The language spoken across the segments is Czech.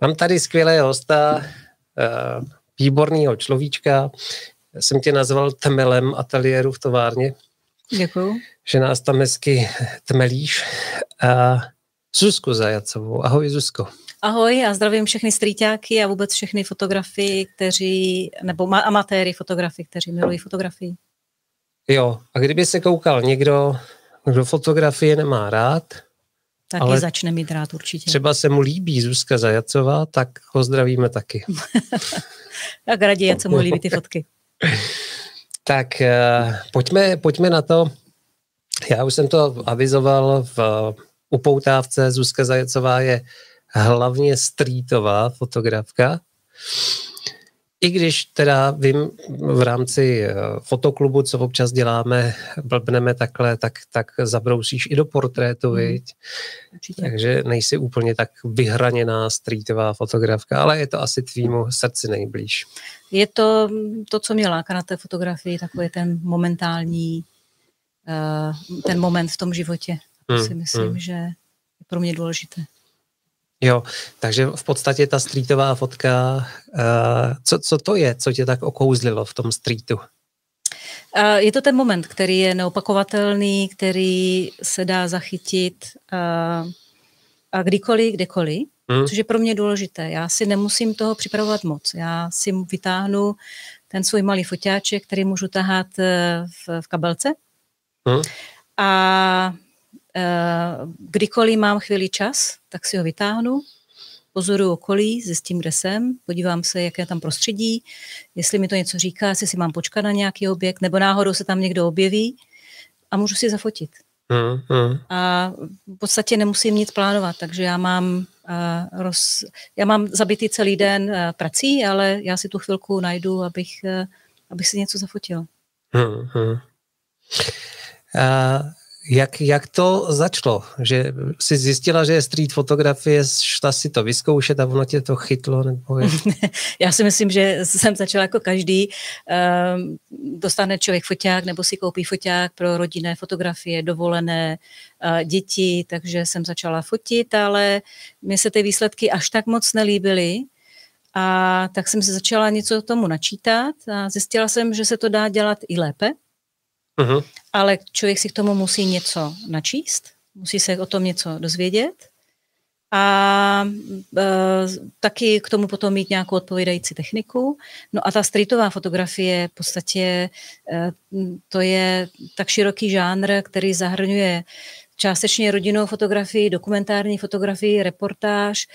Mám tady skvělého hosta, eh, výborného človíčka. Já jsem tě nazval tmelem ateliéru v továrně. Děkuju. Že nás tam hezky tmelíš. A Zuzku Zajacovou. Ahoj Zuzko. Ahoj a zdravím všechny strýťáky a vůbec všechny fotografii, kteří, nebo amatéry fotografii, kteří milují fotografii. Jo, a kdyby se koukal někdo, kdo fotografie nemá rád, tak ale začne mít rád určitě. Třeba se mu líbí Zuzka Zajacová, tak ho zdravíme taky. tak raději, jak se mu líbí ty fotky. tak uh, pojďme, pojďme na to. Já už jsem to avizoval v upoutávce. Zuzka Zajacová je hlavně streetová fotografka. I když teda vím v rámci eh, fotoklubu, co občas děláme, blbneme takhle, tak, tak zabrousíš i do portrétu, hmm. viď? Určitě. Takže nejsi úplně tak vyhraněná streetová fotografka, ale je to asi tvýmu srdci nejblíž. Je to to, co mě láká na té fotografii, takový ten momentální, uh, ten moment v tom životě. To hmm. si myslím, hmm. že je pro mě důležité. Jo, takže v podstatě ta streetová fotka, uh, co, co to je, co tě tak okouzlilo v tom streetu? Uh, je to ten moment, který je neopakovatelný, který se dá zachytit uh, a kdykoliv, kdekoliv, hmm. což je pro mě důležité. Já si nemusím toho připravovat moc. Já si vytáhnu ten svůj malý foťáček, který můžu tahat v, v kabelce hmm. a Eh, kdykoliv mám chvíli čas, tak si ho vytáhnu, pozoruju okolí, zjistím, kde jsem, podívám se, jaké je tam prostředí, jestli mi to něco říká, jestli si mám počkat na nějaký objekt, nebo náhodou se tam někdo objeví a můžu si zafotit. Hmm, hmm. A v podstatě nemusím nic plánovat, takže já mám, uh, roz, já mám zabitý celý den uh, prací, ale já si tu chvilku najdu, abych, uh, abych si něco zafotil. Hmm, hmm. Uh, jak, jak to začalo? Že jsi zjistila, že je street fotografie, šla si to vyzkoušet a ono tě to chytlo? Nebo je... Já si myslím, že jsem začala jako každý. Um, dostane člověk foťák nebo si koupí foťák pro rodinné fotografie, dovolené, uh, děti, takže jsem začala fotit, ale mně se ty výsledky až tak moc nelíbily. A tak jsem se začala něco tomu načítat a zjistila jsem, že se to dá dělat i lépe. Uh-huh. Ale člověk si k tomu musí něco načíst, musí se o tom něco dozvědět a e, taky k tomu potom mít nějakou odpovídající techniku. No a ta streetová fotografie v podstatě e, to je tak široký žánr, který zahrnuje částečně rodinnou fotografii, dokumentární fotografii, reportáž,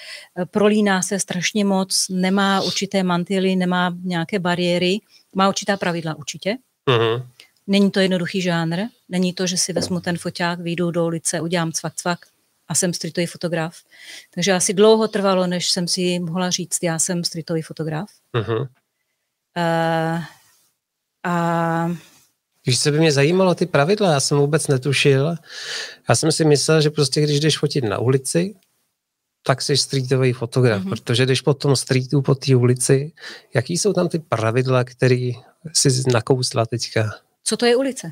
e, prolíná se strašně moc, nemá určité mantily, nemá nějaké bariéry, má určitá pravidla určitě. Uh-huh. Není to jednoduchý žánr, není to, že si vezmu ten foťák, vyjdu do ulice, udělám cvak, cvak a jsem streetový fotograf. Takže asi dlouho trvalo, než jsem si mohla říct, já jsem streetový fotograf. Uh-huh. Uh, a když se by mě zajímalo ty pravidla, já jsem vůbec netušil. Já jsem si myslel, že prostě když jdeš fotit na ulici, tak jsi streetový fotograf, mm-hmm. protože když po tom streetu, po té ulici, jaký jsou tam ty pravidla, které si nakousla teďka? Co to je ulice?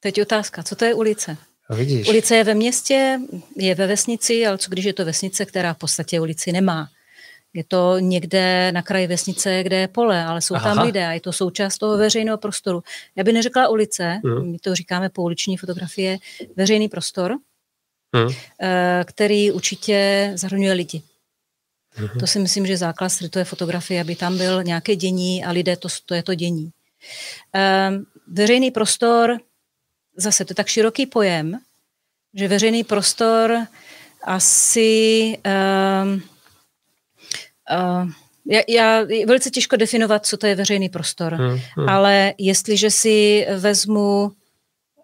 Teď otázka, co to je ulice? A vidíš. Ulice je ve městě, je ve vesnici, ale co když je to vesnice, která v podstatě ulici nemá? Je to někde na kraji vesnice, kde je pole, ale jsou Aha. tam lidé a je to součást toho veřejného prostoru. Já bych neřekla ulice, hmm. my to říkáme pouliční fotografie, veřejný prostor, hmm. který určitě zahrnuje lidi. Hmm. To si myslím, že základ streetové fotografie, aby tam byl nějaké dění a lidé, to, to je to dění. Veřejný prostor, zase to je tak široký pojem, že veřejný prostor asi um, uh, já, já, je velice těžko definovat, co to je veřejný prostor, hmm, hmm. ale jestliže si vezmu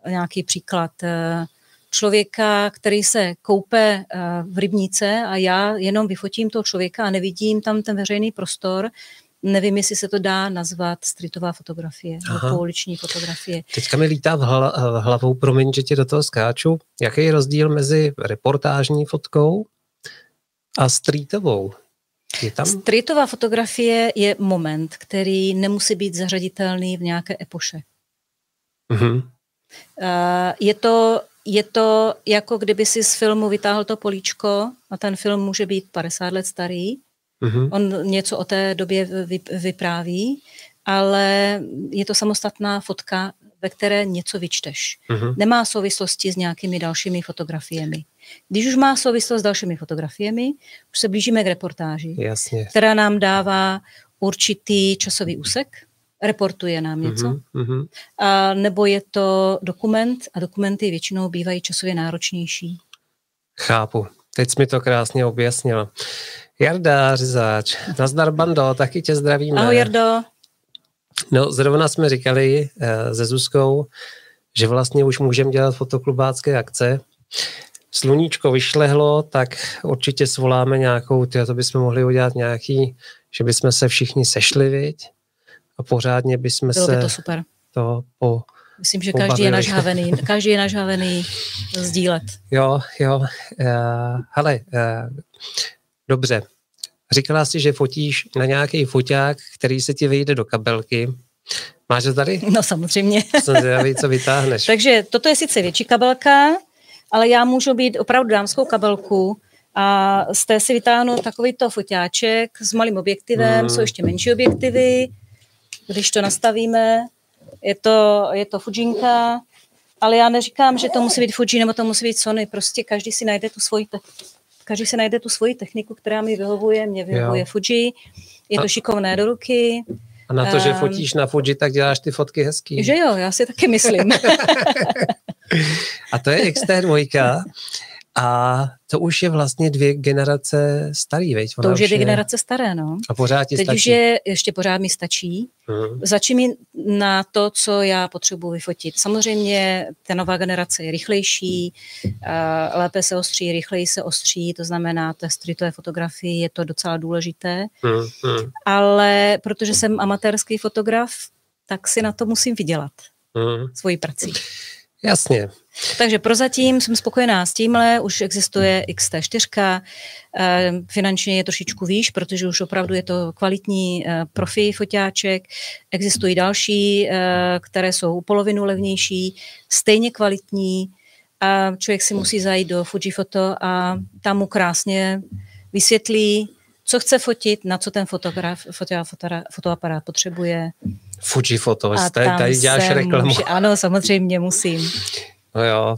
nějaký příklad eh, člověka, který se koupe eh, v rybníce a já jenom vyfotím toho člověka a nevidím tam ten veřejný prostor, nevím, jestli se to dá nazvat streetová fotografie Aha. nebo pouliční fotografie. Teďka mi lítá v, hla, v hlavou, promiň, že ti do toho skáču. Jaký je rozdíl mezi reportážní fotkou a streetovou? Je tam? Streetová fotografie je moment, který nemusí být zařaditelný v nějaké epoše. Uh-huh. Je to je to jako kdyby si z filmu vytáhl to políčko a ten film může být 50 let starý Mm-hmm. On něco o té době vypráví, ale je to samostatná fotka, ve které něco vyčteš. Mm-hmm. Nemá souvislosti s nějakými dalšími fotografiemi. Když už má souvislost s dalšími fotografiemi, už se blížíme k reportáži, Jasně. která nám dává určitý časový úsek, reportuje nám něco, mm-hmm. a nebo je to dokument a dokumenty většinou bývají časově náročnější. Chápu. Teď jsi mi to krásně objasnila. Jarda Řezáč, nazdar Bando, taky tě zdravíme. Ahoj Jardo. No, zrovna jsme říkali uh, se Zuzkou, že vlastně už můžeme dělat fotoklubácké akce. Sluníčko vyšlehlo, tak určitě svoláme nějakou, tyjo, to bychom mohli udělat nějaký, že bychom se všichni sešli, viď? A pořádně bychom Bylo se by to, super. to po, Myslím, že každý je nažhavený, každý je nažhavený sdílet. Jo, jo. Uh, hele, uh, dobře. Říkala jsi, že fotíš na nějaký foťák, který se ti vyjde do kabelky. Máš to tady? No samozřejmě. Jsem zvědavý, co vytáhneš. Takže toto je sice větší kabelka, ale já můžu být opravdu dámskou kabelku a z té si vytáhnu takovýto foťáček s malým objektivem, mm. jsou ještě menší objektivy, když to nastavíme, je to, je to Fujinka, ale já neříkám, že to musí být Fuji nebo to musí být Sony, prostě každý si najde tu svoji, každý si najde tu svoji techniku, která mi vyhovuje, mě vyhovuje jo. Fuji, je to šikovné do ruky. A na to, že um, fotíš na Fuji, tak děláš ty fotky hezký. Že jo, já si taky myslím. A to je XT2. A to už je vlastně dvě generace starý, veď? Ona to už je dvě generace staré, no. A pořád ti Teď stačí. už je, ještě pořád mi stačí. Uh-huh. Začí mi na to, co já potřebuji vyfotit. Samozřejmě ta nová generace je rychlejší, lépe se ostří, rychleji se ostří, to znamená, té streetové fotografii je to docela důležité. Uh-huh. Ale protože jsem amatérský fotograf, tak si na to musím vydělat uh-huh. svoji prací. Jasně. Takže prozatím jsem spokojená s tímhle, už existuje XT4, eh, finančně je trošičku výš, protože už opravdu je to kvalitní eh, profi foťáček, existují další, eh, které jsou polovinu levnější, stejně kvalitní a člověk si musí zajít do Fujifoto a tam mu krásně vysvětlí, co chce fotit, na co ten fotograf, foto, foto, fotoaparát potřebuje. Fuji foto, tady děláš reklamu. Může, ano, samozřejmě musím. No jo,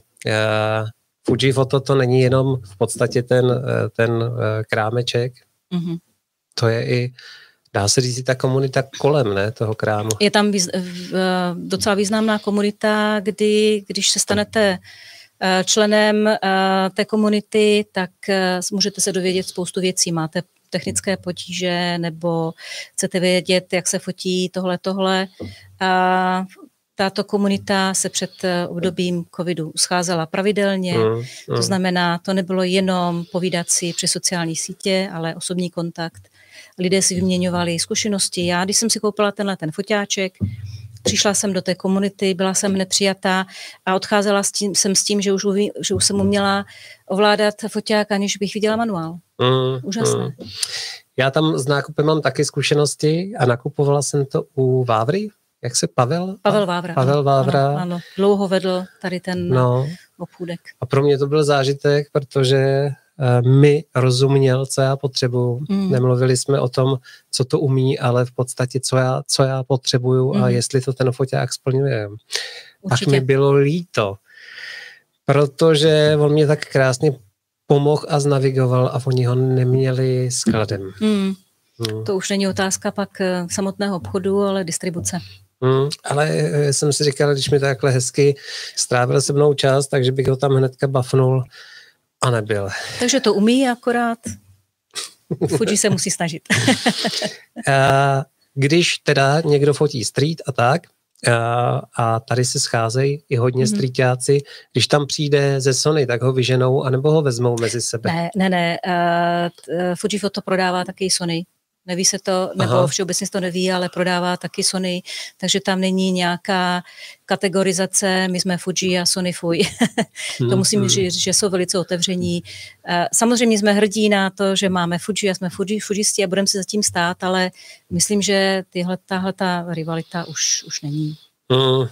Fuji foto to není jenom v podstatě ten, ten eh, krámeček, mm-hmm. to je i dá se říct, ta komunita kolem ne, toho krámu. Je tam výz, docela významná komunita, kdy, když se stanete eh, členem eh, té komunity, tak můžete se dovědět spoustu věcí. Máte technické potíže nebo chcete vědět, jak se fotí tohle, tohle. A tato komunita se před eh, obdobím covidu scházela pravidelně, mm, mm. to znamená, to nebylo jenom povídat si přes sociální sítě, ale osobní kontakt. Lidé si vyměňovali zkušenosti. Já, když jsem si koupila tenhle ten foťáček, přišla jsem do té komunity, byla jsem hned přijatá a odcházela s tím, jsem s tím, že už, že už jsem uměla ovládat foťák, aniž bych viděla manuál. Mm, Úžasné. Mm. Já tam s nákupem mám taky zkušenosti a nakupovala jsem to u Vávry, jak se Pavel? Pavel Vávra. Pavel Vávra. Ano, ano. Dlouho vedl tady ten no. obchůdek. A pro mě to byl zážitek, protože uh, mi rozuměl, co já potřebuju. Mm. Nemluvili jsme o tom, co to umí, ale v podstatě, co já, co já potřebuju mm. a jestli to ten foťák splňuje. Určitě. Tak mi bylo líto, protože on mě tak krásně pomohl a znavigoval a oni ho neměli skladem. Mm. Mm. To už není otázka pak eh, samotného obchodu, ale distribuce. Hmm, ale eh, jsem si říkal, když mi takhle hezky strávil se mnou čas, takže bych ho tam hnedka bafnul a nebyl. Takže to umí akorát. Fuji se musí snažit. a když teda někdo fotí street a tak, a, a tady se scházejí i hodně mm-hmm. streetáci, když tam přijde ze Sony, tak ho vyženou anebo ho vezmou mezi sebe. Ne, ne, ne. Uh, Fuji Foto prodává taky Sony. Neví se to, nebo Aha. všeobecně to neví, ale prodává taky Sony, takže tam není nějaká kategorizace, my jsme Fuji a Sony Fuji. to hmm, musím hmm. říct, že jsou velice otevření. Eh, samozřejmě jsme hrdí na to, že máme Fuji a jsme Fuji, Fujisti a budeme se zatím stát, ale myslím, že tyhle, tahle ta rivalita už, už není. Hmm.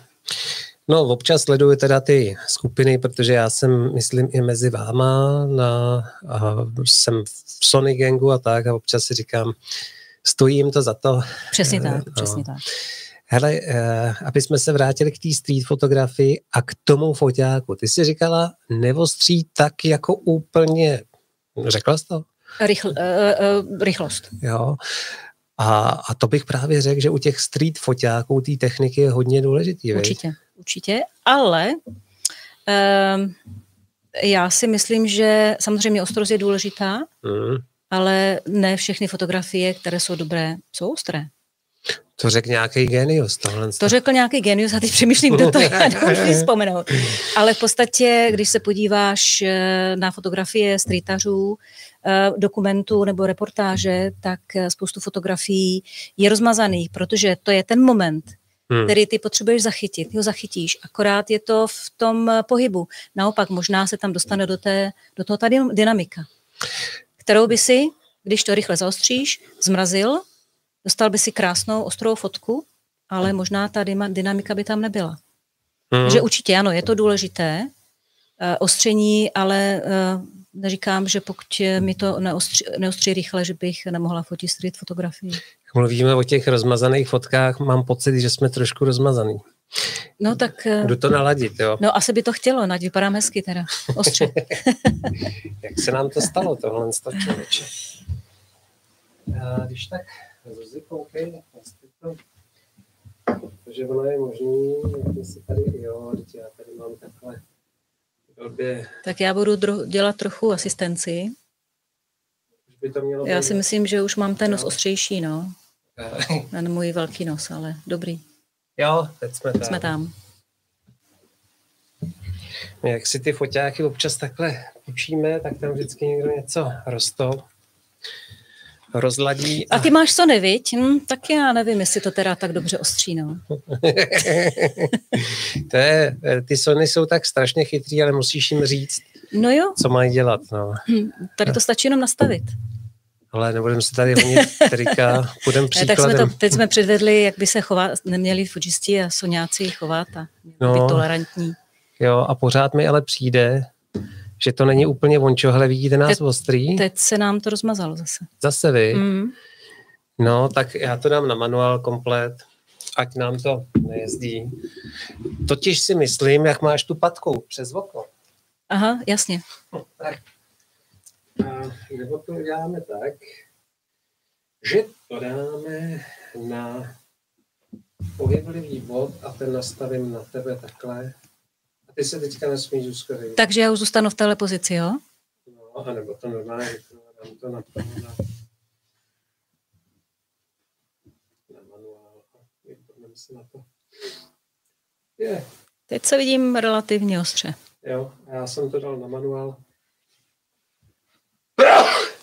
No, občas sleduju teda ty skupiny, protože já jsem, myslím, i mezi váma, na, a jsem v Sony Gangu a tak a občas si říkám, stojí jim to za to. Přesně tak, no. přesně tak. Hele, eh, aby jsme se vrátili k té street fotografii a k tomu foťáku. Ty jsi říkala, nevostří tak jako úplně, řekla jsi to? Rychl, uh, uh, rychlost. Jo. A, a to bych právě řekl, že u těch street foťáků té techniky je hodně důležitý. Určitě, viď? Určitě, ale uh, já si myslím, že samozřejmě ostrost je důležitá, mm. ale ne všechny fotografie, které jsou dobré, jsou ostré. To řekl nějaký genius. Tohle. To řekl nějaký genius a teď přemýšlím, kdo to je, nemůžu vzpomenout. Ale v podstatě, když se podíváš eh, na fotografie streetařů, eh, dokumentů nebo reportáže, tak eh, spoustu fotografií je rozmazaných, protože to je ten moment, hmm. který ty potřebuješ zachytit. Ty ho zachytíš, akorát je to v tom pohybu. Naopak, možná se tam dostane do, té, do toho ta dynamika, kterou by si, když to rychle zaostříš, zmrazil Dostal by si krásnou ostrou fotku, ale možná ta dynamika by tam nebyla. Mm. Takže určitě ano, je to důležité, uh, ostření, ale neříkám, že pokud mi to neostří, neostří rychle, že bych nemohla fotit street fotografii. Mluvíme o těch rozmazaných fotkách, mám pocit, že jsme trošku rozmazaný. No tak... Eh, Jdu to naladit, jo? No asi by to chtělo, nať vypadám hezky teda, ostře. Jak se nám to stalo, tohle člověče? Když tak Zuzi, koukej, jestli to, protože ono je možný, si tady, jo, teď já tady mám takhle. Tak já budu dro- dělat trochu asistenci. Už by to mělo já být. si myslím, že už mám ten nos ostřejší, no. Ten můj velký nos, ale dobrý. Jo, teď jsme tam. Jsme tam. Jak si ty foťáky občas takhle učíme, tak tam vždycky někdo něco rostou rozladí. A, a ty máš Sony, viď? Hm, tak já nevím, jestli to teda tak dobře ostří, no. to je, ty Sony jsou tak strašně chytrý, ale musíš jim říct, no jo. co mají dělat. No. Hm, tady to stačí jenom nastavit. Ale nebudeme se tady honit trika, půjdeme příkladem. tak jsme to, teď jsme předvedli, jak by se chovat, neměli fujisti a soňáci chovat a no, být tolerantní. Jo, a pořád mi ale přijde, že to není úplně vončo, hele, vidíte nás teď, ostrý? Teď se nám to rozmazalo zase. Zase vy? Mm. No, tak já to dám na manuál komplet, ať nám to nejezdí. Totiž si myslím, jak máš tu patku přes oko. Aha, jasně. No, tak. A nebo to uděláme tak, že to dáme na pohyblivý bod a ten nastavím na tebe takhle ty se teďka nesmíš uskvělit. Takže já už zůstanu v téhle pozici, jo? No, anebo to normálně dám to na, na, na manuál a se na to. Je. Teď se vidím relativně ostře. Jo, já jsem to dal na manuál.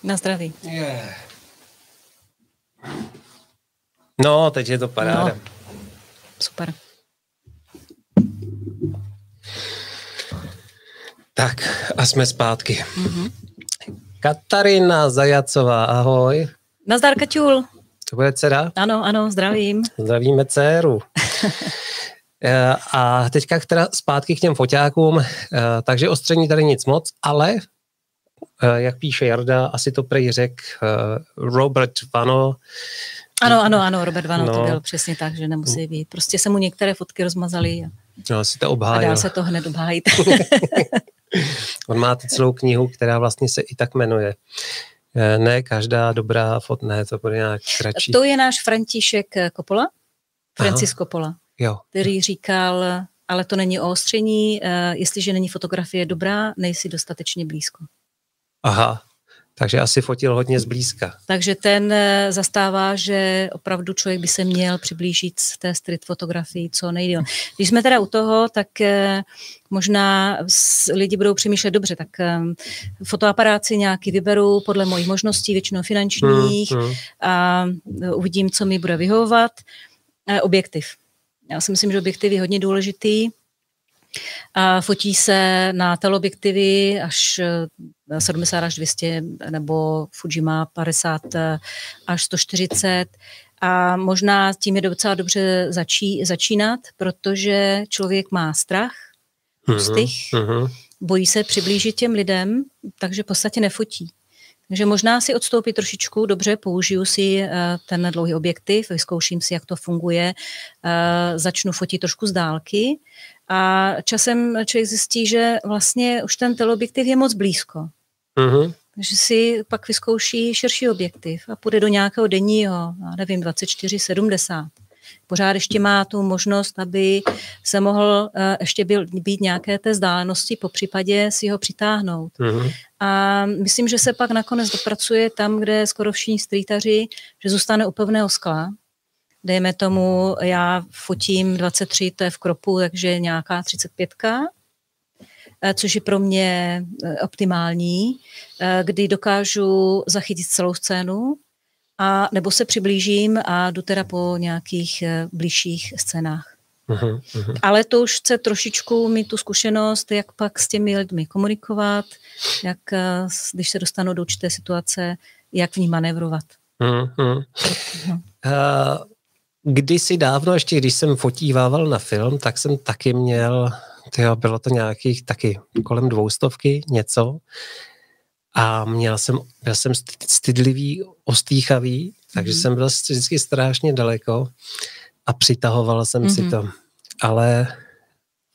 Na zdraví. Je. No, teď je to paráda. No. Super. Tak a jsme zpátky. Mm-hmm. Katarina Zajacová, ahoj. Nazdar, Kaťul. To bude dcera? Ano, ano, zdravím. Zdravíme dceru. Eh, a teďka teda zpátky k těm foťákům, eh, takže ostření tady nic moc, ale eh, jak píše Jarda, asi to prej řek Robert Vano. Ano, ano, ano, Robert Vano no. to byl přesně tak, že nemusí být. Prostě se mu některé fotky rozmazaly. A... No, asi to obhájil. A dá se to hned obhájit. On má tu celou knihu, která vlastně se i tak jmenuje. Eh, ne každá dobrá fot, ne, to bude nějak kratší. To je náš František Coppola, Francis Coppola, jo. který říkal, ale to není o ostření, eh, jestliže není fotografie dobrá, nejsi dostatečně blízko. Aha, takže asi fotil hodně zblízka. Takže ten eh, zastává, že opravdu člověk by se měl přiblížit té street fotografii co nejdíl. Když jsme teda u toho, tak eh, možná lidi budou přemýšlet dobře, tak eh, fotoaparát si nějaký vyberu podle mojich možností, většinou finančních hmm, hmm. a uvidím, co mi bude vyhovovat. Objektiv. Já si myslím, že objektiv je hodně důležitý. A fotí se na teleobjektivy až 70 až 200 nebo Fuji má 50 až 140 A možná tím je docela dobře začí, začínat, protože člověk má strach, ústych, mm-hmm. bojí se přiblížit těm lidem, takže v podstatě nefotí. Takže možná si odstoupit trošičku, dobře, použiju si eh, ten dlouhý objektiv, vyzkouším si, jak to funguje, eh, začnu fotit trošku z dálky a časem člověk zjistí, že vlastně už ten teleobjektiv je moc blízko. Mm-hmm. Takže si pak vyzkouší širší objektiv a půjde do nějakého denního, nevím, 24-70 pořád ještě má tu možnost, aby se mohl uh, ještě byl, být nějaké té vzdálenosti, po případě si ho přitáhnout. Mm-hmm. A myslím, že se pak nakonec dopracuje tam, kde skoro všichni streetaři, že zůstane u pevného skla, dejme tomu, já fotím 23, to je v kropu, takže nějaká 35, eh, což je pro mě eh, optimální, kdy dokážu zachytit celou scénu, a nebo se přiblížím a jdu teda po nějakých eh, blížších scénách. Uh-huh, uh-huh. Ale to už chce trošičku mít tu zkušenost, jak pak s těmi lidmi komunikovat, jak eh, když se dostanou do určité situace, jak v ní manevrovat. Uh-huh. Uh, kdysi dávno, ještě když jsem fotívával na film, tak jsem taky měl, tyjo, bylo to nějakých taky kolem dvoustovky něco, a měl jsem, byl jsem stydlivý, ostýchavý, takže mm-hmm. jsem byl vždycky strašně daleko a přitahoval jsem mm-hmm. si mhm. to. Ale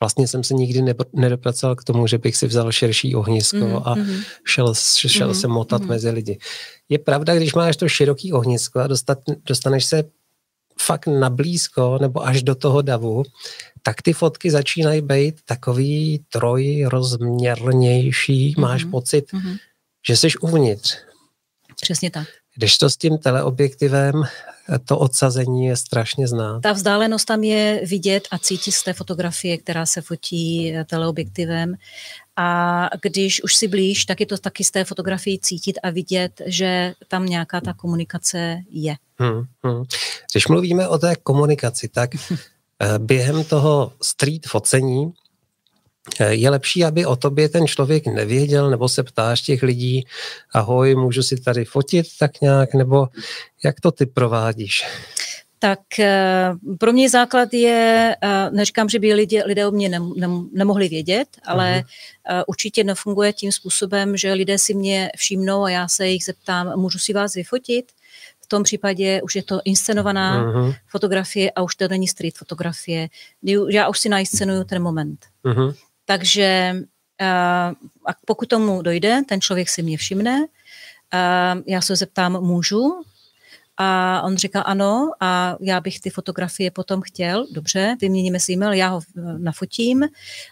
vlastně jsem se nikdy nedopracoval k tomu, že bych si vzal širší ohnisko mm-hmm. a mhm. šel, šel mm-hmm. se motat mm-hmm. mezi lidi. Je pravda, když máš to široký ohnisko a dostat, dostaneš se fakt na blízko nebo až do toho davu, tak ty fotky začínají být takový trojrozměrnější, mm-hmm. máš pocit, mm-hmm že jsi uvnitř. Přesně tak. Když to s tím teleobjektivem, to odsazení je strašně znát. Ta vzdálenost tam je vidět a cítit z té fotografie, která se fotí teleobjektivem. A když už si blíž, tak je to taky z té fotografii cítit a vidět, že tam nějaká ta komunikace je. Hmm, hmm. Když mluvíme o té komunikaci, tak eh, během toho street focení Eh, je lepší, aby o tobě ten člověk nevěděl, nebo se ptáš těch lidí, ahoj, můžu si tady fotit tak nějak, nebo jak to ty provádíš? Tak eh, pro mě základ je, eh, neříkám, že by lidé, lidé o mě nemohli vědět, ale uh-huh. určitě nefunguje tím způsobem, že lidé si mě všimnou a já se jich zeptám, můžu si vás vyfotit? V tom případě už je to inscenovaná uh-huh. fotografie a už to není street fotografie. Já už si nainscenuju ten moment. Uh-huh. Takže a pokud tomu dojde, ten člověk si mě všimne, já se zeptám, můžu? A on říká ano a já bych ty fotografie potom chtěl, dobře, vyměníme si e-mail, já ho eh, nafotím,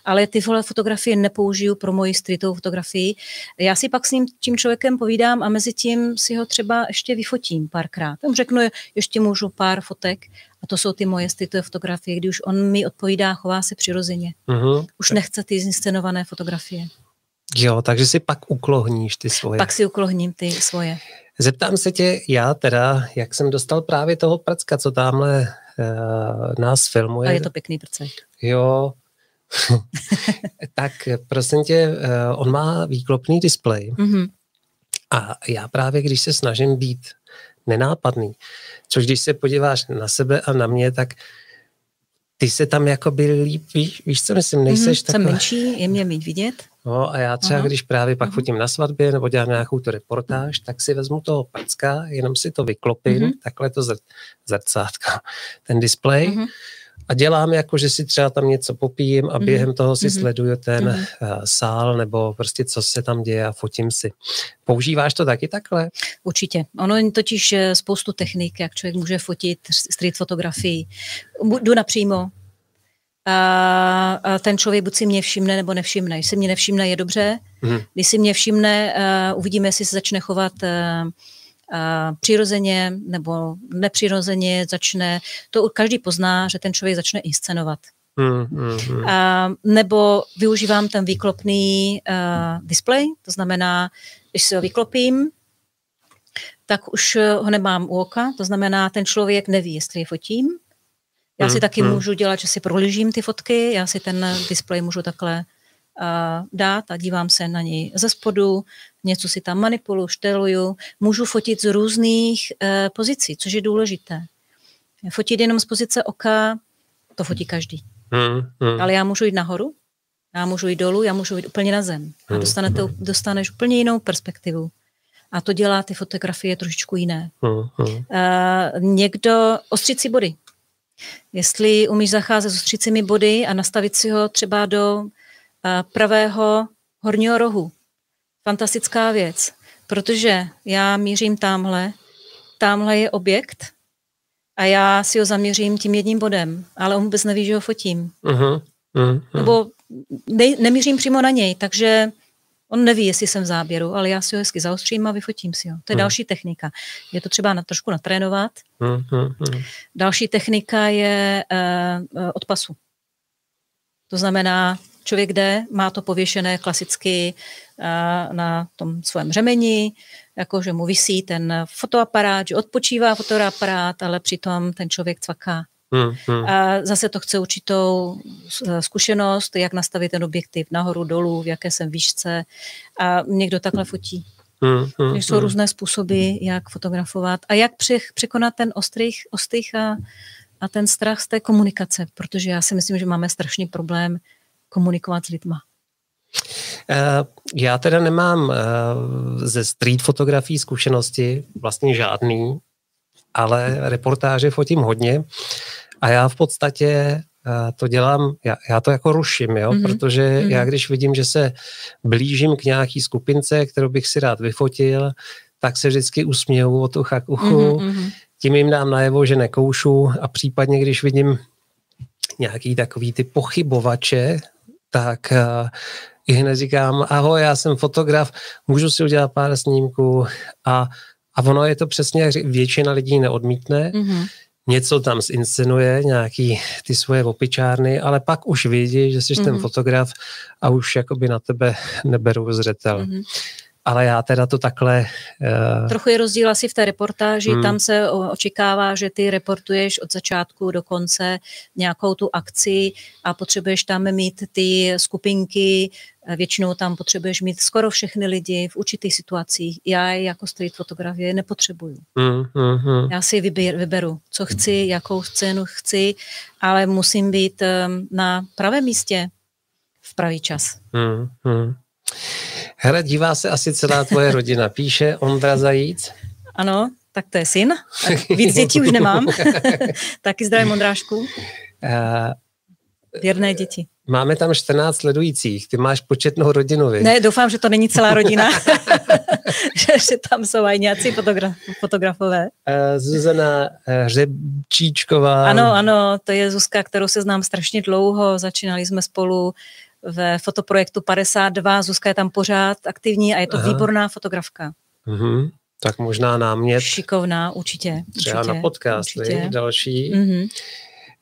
ale ty fotografie nepoužiju pro moji streetovou fotografii. Já si pak s ním tím člověkem povídám a mezi tím si ho třeba ještě vyfotím párkrát. On řeknu, ještě můžu pár fotek a to jsou ty moje streetové fotografie, kdy už on mi odpovídá, chová se přirozeně. Uh-huh. Už nechce ty zinscenované fotografie. Jo, takže si pak uklohníš ty svoje. Pak si uklohním ty svoje. Zeptám se tě, já teda, jak jsem dostal právě toho pracka, co tamhle uh, nás filmuje. A je to pěkný prcek. Jo, tak prosím tě, uh, on má výklopný displej mm-hmm. a já právě, když se snažím být nenápadný, což když se podíváš na sebe a na mě, tak ty se tam jako by líp, víš, víš co myslím, nejseš mm-hmm, taková... Jsem menší, je mě mít vidět. No a já třeba, Aha. když právě pak uh-huh. fotím na svatbě nebo dělám nějakou tu reportáž, tak si vezmu toho packa, jenom si to vyklopím, uh-huh. takhle to zr- zrcátko, ten displej uh-huh. A dělám jako, že si třeba tam něco popijím a během uh-huh. toho si uh-huh. sleduju ten uh-huh. sál nebo prostě co se tam děje a fotím si. Používáš to taky takhle? Určitě. Ono je totiž eh, spoustu technik, jak člověk může fotit street fotografii. Jdu napřímo, a ten člověk buď si mě všimne nebo nevšimne. Když si mě nevšimne, je dobře. Mm. Když si mě všimne, uh, uvidíme, jestli se začne chovat uh, přirozeně nebo nepřirozeně začne. To každý pozná, že ten člověk začne inscenovat. Mm, mm, mm. A, nebo využívám ten výklopný uh, display, to znamená, když si ho vyklopím, tak už ho nemám u oka, to znamená, ten člověk neví, jestli je fotím, já si hmm, taky hmm. můžu dělat, že si prohlížím ty fotky, já si ten displej můžu takhle dát a dívám se na něj ze spodu, něco si tam manipuluju, šteluju, můžu fotit z různých uh, pozicí, což je důležité. Fotit jenom z pozice oka, to fotí každý. Hmm, hmm. Ale já můžu jít nahoru, já můžu jít dolů, já můžu jít úplně na zem. A Hmm, dostanete, dostaneš úplně jinou perspektivu. A to dělá ty fotografie trošičku jiné. Hmm, hmm. Uh, někdo, ostřící body. Jestli umíš zacházet s ostřícími body a nastavit si ho třeba do pravého horního rohu. Fantastická věc, protože já mířím tamhle, tamhle je objekt a já si ho zaměřím tím jedním bodem, ale on vůbec neví, že ho fotím. Mhm, mhm, Nebo ne, nemířím přímo na něj, takže on neví, jestli jsem v záběru, ale já si ho hezky zaostřím a vyfotím si ho. To je Hmm. další technika. Je to třeba na, trošku natrénovat. mhm, mhm. Další technika je uh, od pasu. To znamená, člověk jde, má to pověšené klasicky uh, na tom svém řemeni, jako že mu visí ten fotoaparát, že odpočívá fotoaparát, ale přitom ten člověk cvaká. Hmm, hmm. A zase to chce určitou eh, zkušenost, jak nastavit ten objektiv nahoru, dolů, v jaké jsem výšce. A někdo takhle fotí. Hmm, hmm, jsou hmm. různé způsoby, jak fotografovat a jak překonat ten ostrých, ostých a, a ten strach z té komunikace, protože já si myslím, že máme strašný problém komunikovat s lidma. Eh, Já teda nemám eh, ze street fotografií zkušenosti, vlastně žádný, ale reportáže fotím hodně a já v podstatě eh, to dělám, já, já to jako ruším, jo, Mhm, mm-hmm. protože mhm. mm-hmm. já když vidím, že se blížím k nějaký skupince, kterou bych si rád vyfotil, tak se vždycky usměju od ucha k uchu, Mhm, mm-hmm. mhm. tím jim dám najevo, že nekoušu a případně, když vidím nějaký takový ty pochybovače, tak uh, i hned říkám, ahoj, já jsem fotograf, můžu si udělat pár snímků a, a ono je to přesně, jak většina lidí neodmítne, Mhm. něco tam zinscenuje, nějaký ty svoje opičárny, ale pak už vidí, že jsi mm-hmm. ten Mhm. fotograf a už jakoby na tebe neberou zřetel. Mm-hmm. Ale já teda to takhle... Uh, Trochu je rozdíl asi v té reportáži, Hmm. tam se očekává, že ty reportuješ od začátku do konce nějakou tu akci a potřebuješ tam mít ty skupinky, eh, většinou tam potřebuješ mít skoro všechny lidi v určitých situacích. Já je jako street fotografie nepotřebuju. mm, mm, mm. Já si vyběr, vyberu, co chci, jakou scénu chci, ale musím být em, na pravém místě v pravý čas. Hmm, hmm. Hele, dívá se asi celá tvoje rodina. Píše Ondra Zajíc. Ano, tak to je syn. Tak víc dětí už nemám. Taky zdravím Ondrášku. Eh, Věrné děti. Máme tam 14 sledujících. Ty máš početnou rodinu, vy? Ne, doufám, že to není celá rodina. že, že tam jsou i nějací fotograf, fotografové. Eh, Zuzana eh, Řebčíčková. Ano, ano, to je Zuzka, kterou se znám strašně dlouho. Začínali jsme spolu ve fotoprojektu 52. Zuzka je tam pořád aktivní a je to Aha. výborná fotografka. Mhm. Tak možná námět Šikovná, určitě. třeba určitě, na podcast, určitě. další. Mhm.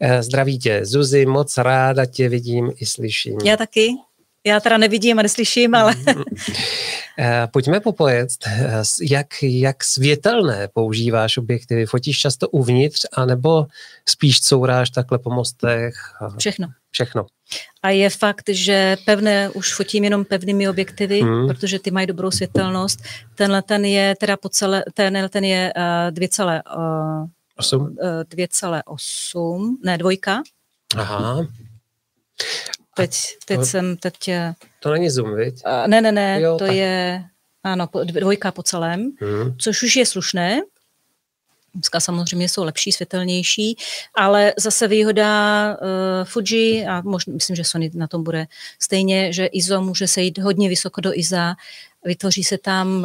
Eh, Zdraví tě, Zuzi, moc ráda tě vidím i slyším. Já taky. Já teda nevidím a neslyším, ale Eh, Pojďme popojet, eh, jak, jak světelné používáš objektivy. Fotíš často uvnitř, anebo spíš couráš takhle po mostech? všechno. Všechno. A je fakt, že pevné už fotím jenom pevnými objektivy, Hmm. protože ty mají dobrou světelnost. Tenhle ten je teda po celé, tenhle ten je uh, 2,8, Osm? uh, 2,8, ne dvojka. Aha, Teď, teď to- jsem, teď, uh, to není zoom, viď? ne, ne, ne, Jo, to tak. je, ano, dvojka po celém, Hmm. což už je slušné. Dneska samozřejmě jsou lepší, světelnější, ale zase výhoda uh, Fuji, a možná, myslím, že Sony na tom bude stejně, že ISO může se jít hodně vysoko do ISA, vytvoří se tam uh,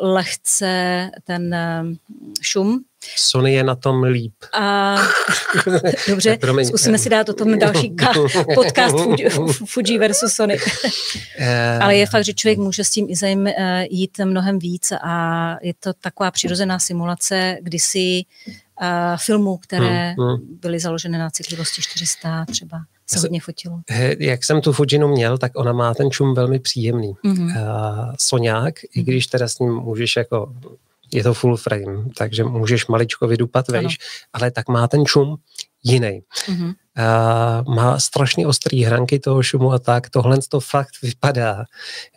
lehce ten uh, šum. Sony je na tom líp. A dobře, Promiň. zkusíme si dát o tom další podcast Fuji, Fuji versus Sony. Eh, Ale je fakt, že člověk může s tím ISEM eh, jít mnohem víc a je to taková přirozená simulace kdysi uh, filmů, které Hmm, hmm. byly založené na citlivosti 400 třeba se hodně fotilo. he, jak jsem tu Fujinu měl, tak ona má ten šum velmi příjemný. Mhm. Uh, Soňák, i když teda s ním můžeš jako, je to full frame, takže můžeš maličko vydupat vejš, ale tak má ten šum jiný. Mhm. Uh, má strašně ostrý hranky toho šumu a tak. Tohle to fakt vypadá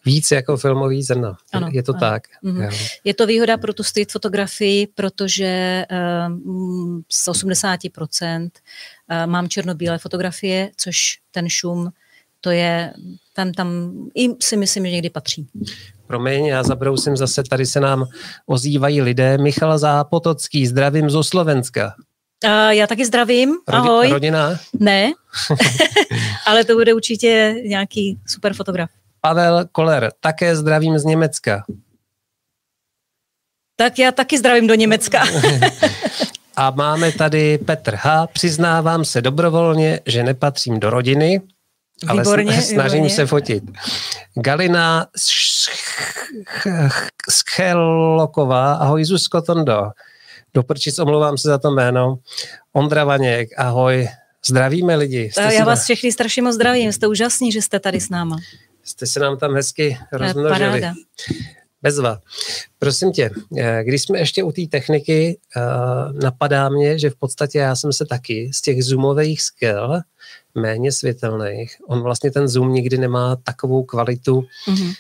víc jako filmový zrna. Ano, je to ano. tak. Mm-hmm. Je to výhoda pro tu street fotografii, protože uh, z 80% uh, mám černobílé fotografie, což ten šum to je, tam, tam i si myslím, že někdy patří. Promiň, já zabrousím zase, tady se nám ozývají lidé. Michal Zápotocký, zdravím zo Slovenska. Uh, já taky zdravím, ahoj. Rodina? Ne, ale to bude určitě nějaký super fotograf. Pavel Koller, také zdravím z Německa. Tak já taky zdravím do Německa. A máme tady Petr H. Přiznávám se dobrovolně, že nepatřím do rodiny, ale výborně, snažím výborně. se fotit. Galina Scheloková, ahoj Zuzko Tondo. Doprčic, omlouvám se za to jméno. Ondra Vaněk, ahoj. Zdravíme lidi. Jste Já vás na... všechny strašně moc zdravím, jste úžasní, že jste tady s náma. Jste se nám tam hezky rozmnožili. Paráda. Bezva. Prosím tě, eh, když jsme ještě u té techniky, eh, napadá mě, že v podstatě já jsem se taky z těch zoomových skill, méně světelných, on vlastně ten zoom nikdy nemá takovou kvalitu, mm-hmm.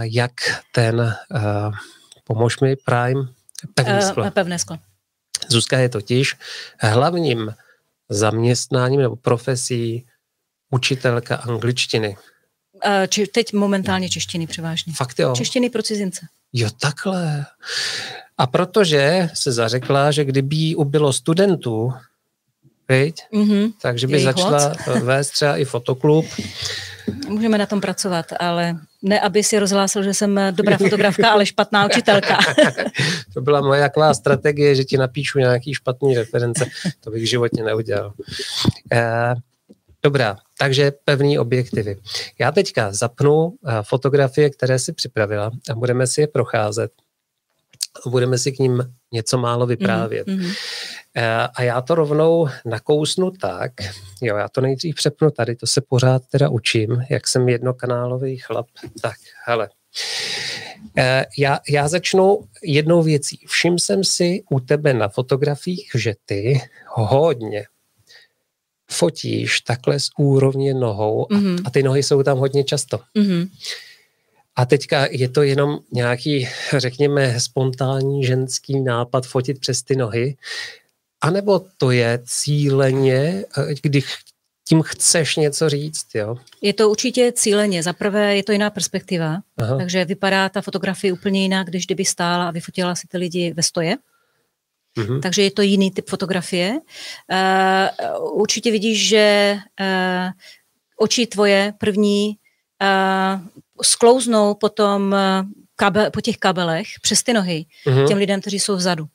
jak ten, pomož mi, Prime, pevné sklo. Pevné sklo. Zuzka je totiž hlavním zaměstnáním nebo profesí učitelka angličtiny. Uh, či, teď momentálně češtiny převážně. Fakt jo? Češtiny pro cizince. Jo, takhle. A protože se zařekla, že kdyby jí ubylo studentů, viď? Mm-hmm. takže by začala moc. vést třeba i fotoklub. Můžeme na tom pracovat, ale ne, aby si rozhlásil, že jsem dobrá fotografka, ale špatná učitelka. to byla moje jaká strategie, že ti napíšu nějaký špatný reference. To bych životně neudělal. Eh, Dobrá, takže pevný objektivy. Já teďka zapnu eh, fotografie, které si připravila a budeme si je procházet. Budeme si k ním něco málo vyprávět. Mm-hmm. A já to rovnou nakousnu tak, jo, já to nejdřív přepnu tady, to se pořád teda učím, jak jsem jednokanálový chlap. Tak, hele. Eh, já, já začnu jednou věcí. Všim jsem si u tebe na fotografiích, že ty hodně fotíš takhle z úrovně nohou a, mm-hmm. a ty nohy jsou tam hodně často. Mm-hmm. A teďka je to jenom nějaký, řekněme, spontánní ženský nápad fotit přes ty nohy, anebo to je cíleně, když tím chceš něco říct, jo? Je to určitě cíleně. Za prvé je to jiná perspektiva, Aha. takže vypadá ta fotografie úplně jinak, když kdyby stála a vyfotila si ty lidi ve stoje. Mm-hmm. Takže je to jiný typ fotografie. Uh, určitě vidíš, že uh, oči tvoje první uh, sklouznou potom kabel, po těch kabelech přes ty nohy mm-hmm. těm lidem, kteří jsou vzadu.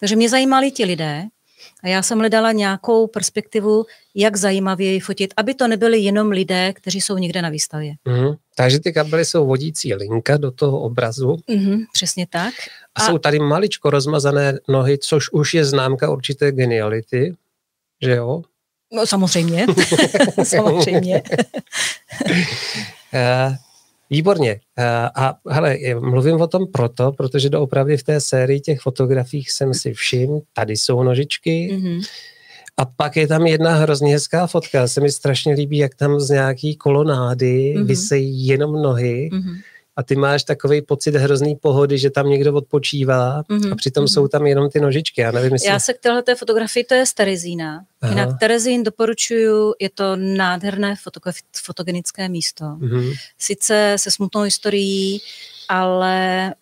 Takže mě zajímali ti lidé a já jsem hledala nějakou perspektivu, jak zajímavě fotit, aby to nebyly jenom lidé, kteří jsou někde na výstavě. Mm-hmm. Takže ty kabely jsou vodící linka do toho obrazu. Mm-hmm, přesně tak. A, a jsou tady maličko rozmazané nohy, což už je známka určité geniality, že jo? No samozřejmě, samozřejmě. Výborně. Eh, a hele, mluvím o tom proto, protože doopravdy v té sérii těch fotografiích jsem si všiml, tady jsou nožičky, mm-hmm. A pak je tam jedna hrozně hezká fotka, se mi strašně líbí, jak tam z nějaký kolonády mm-hmm. vysejí jenom nohy mm-hmm. A ty máš takový pocit hrozný pohody, že tam někdo odpočívá mm-hmm. a přitom mm-hmm. jsou tam jenom ty nožičky. Já, nevím, jestli... Já se k této fotografii, to je z Terezína. Aha. Jinak Terezín doporučuju, je to nádherné fotogenické místo. Mm-hmm. Sice se smutnou historií, ale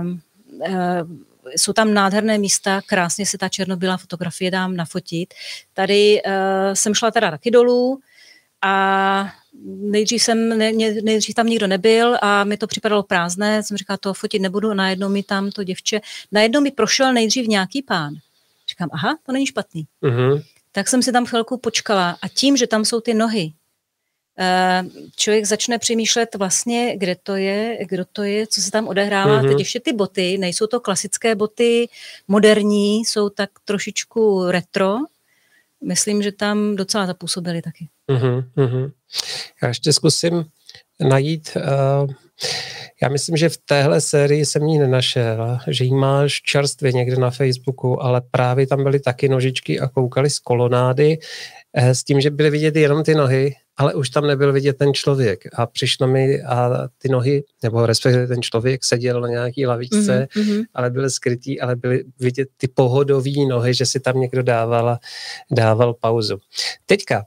um, um, jsou tam nádherné místa, krásně se ta černobílá fotografie dám nafotit. Tady uh, jsem šla teda taky dolů a nejdřív, jsem, ne, nejdřív tam nikdo nebyl a mi to připadalo prázdné, jsem říkala, to fotit nebudu a najednou mi tam to děvče, najednou mi prošel nejdřív nějaký pán. Říkám, aha, to není špatný. Uh-huh. Tak jsem si tam chvilku počkala a tím, že tam jsou ty nohy, Eh, člověk začne přemýšlet vlastně, kde to je, kdo to je, co se tam odehrává. Mm-hmm. Teď ještě ty boty, nejsou to klasické boty, moderní, jsou tak trošičku retro. Myslím, že tam docela zapůsobili taky. Mm-hmm. Já ještě zkusím najít, uh, já myslím, že v téhle sérii jsem ji nenašel, že ji máš čerstvě někde na Facebooku, ale právě tam byly taky nožičky a koukali z kolonády eh, s tím, že byly vidět jenom ty nohy, ale už tam nebyl vidět ten člověk. A přišlo mi a ty nohy, nebo respektive ten člověk seděl na nějaký lavičce, mm-hmm. ale byly skrytý, ale byly vidět ty pohodové nohy, že si tam někdo dával, dával pauzu. Teďka,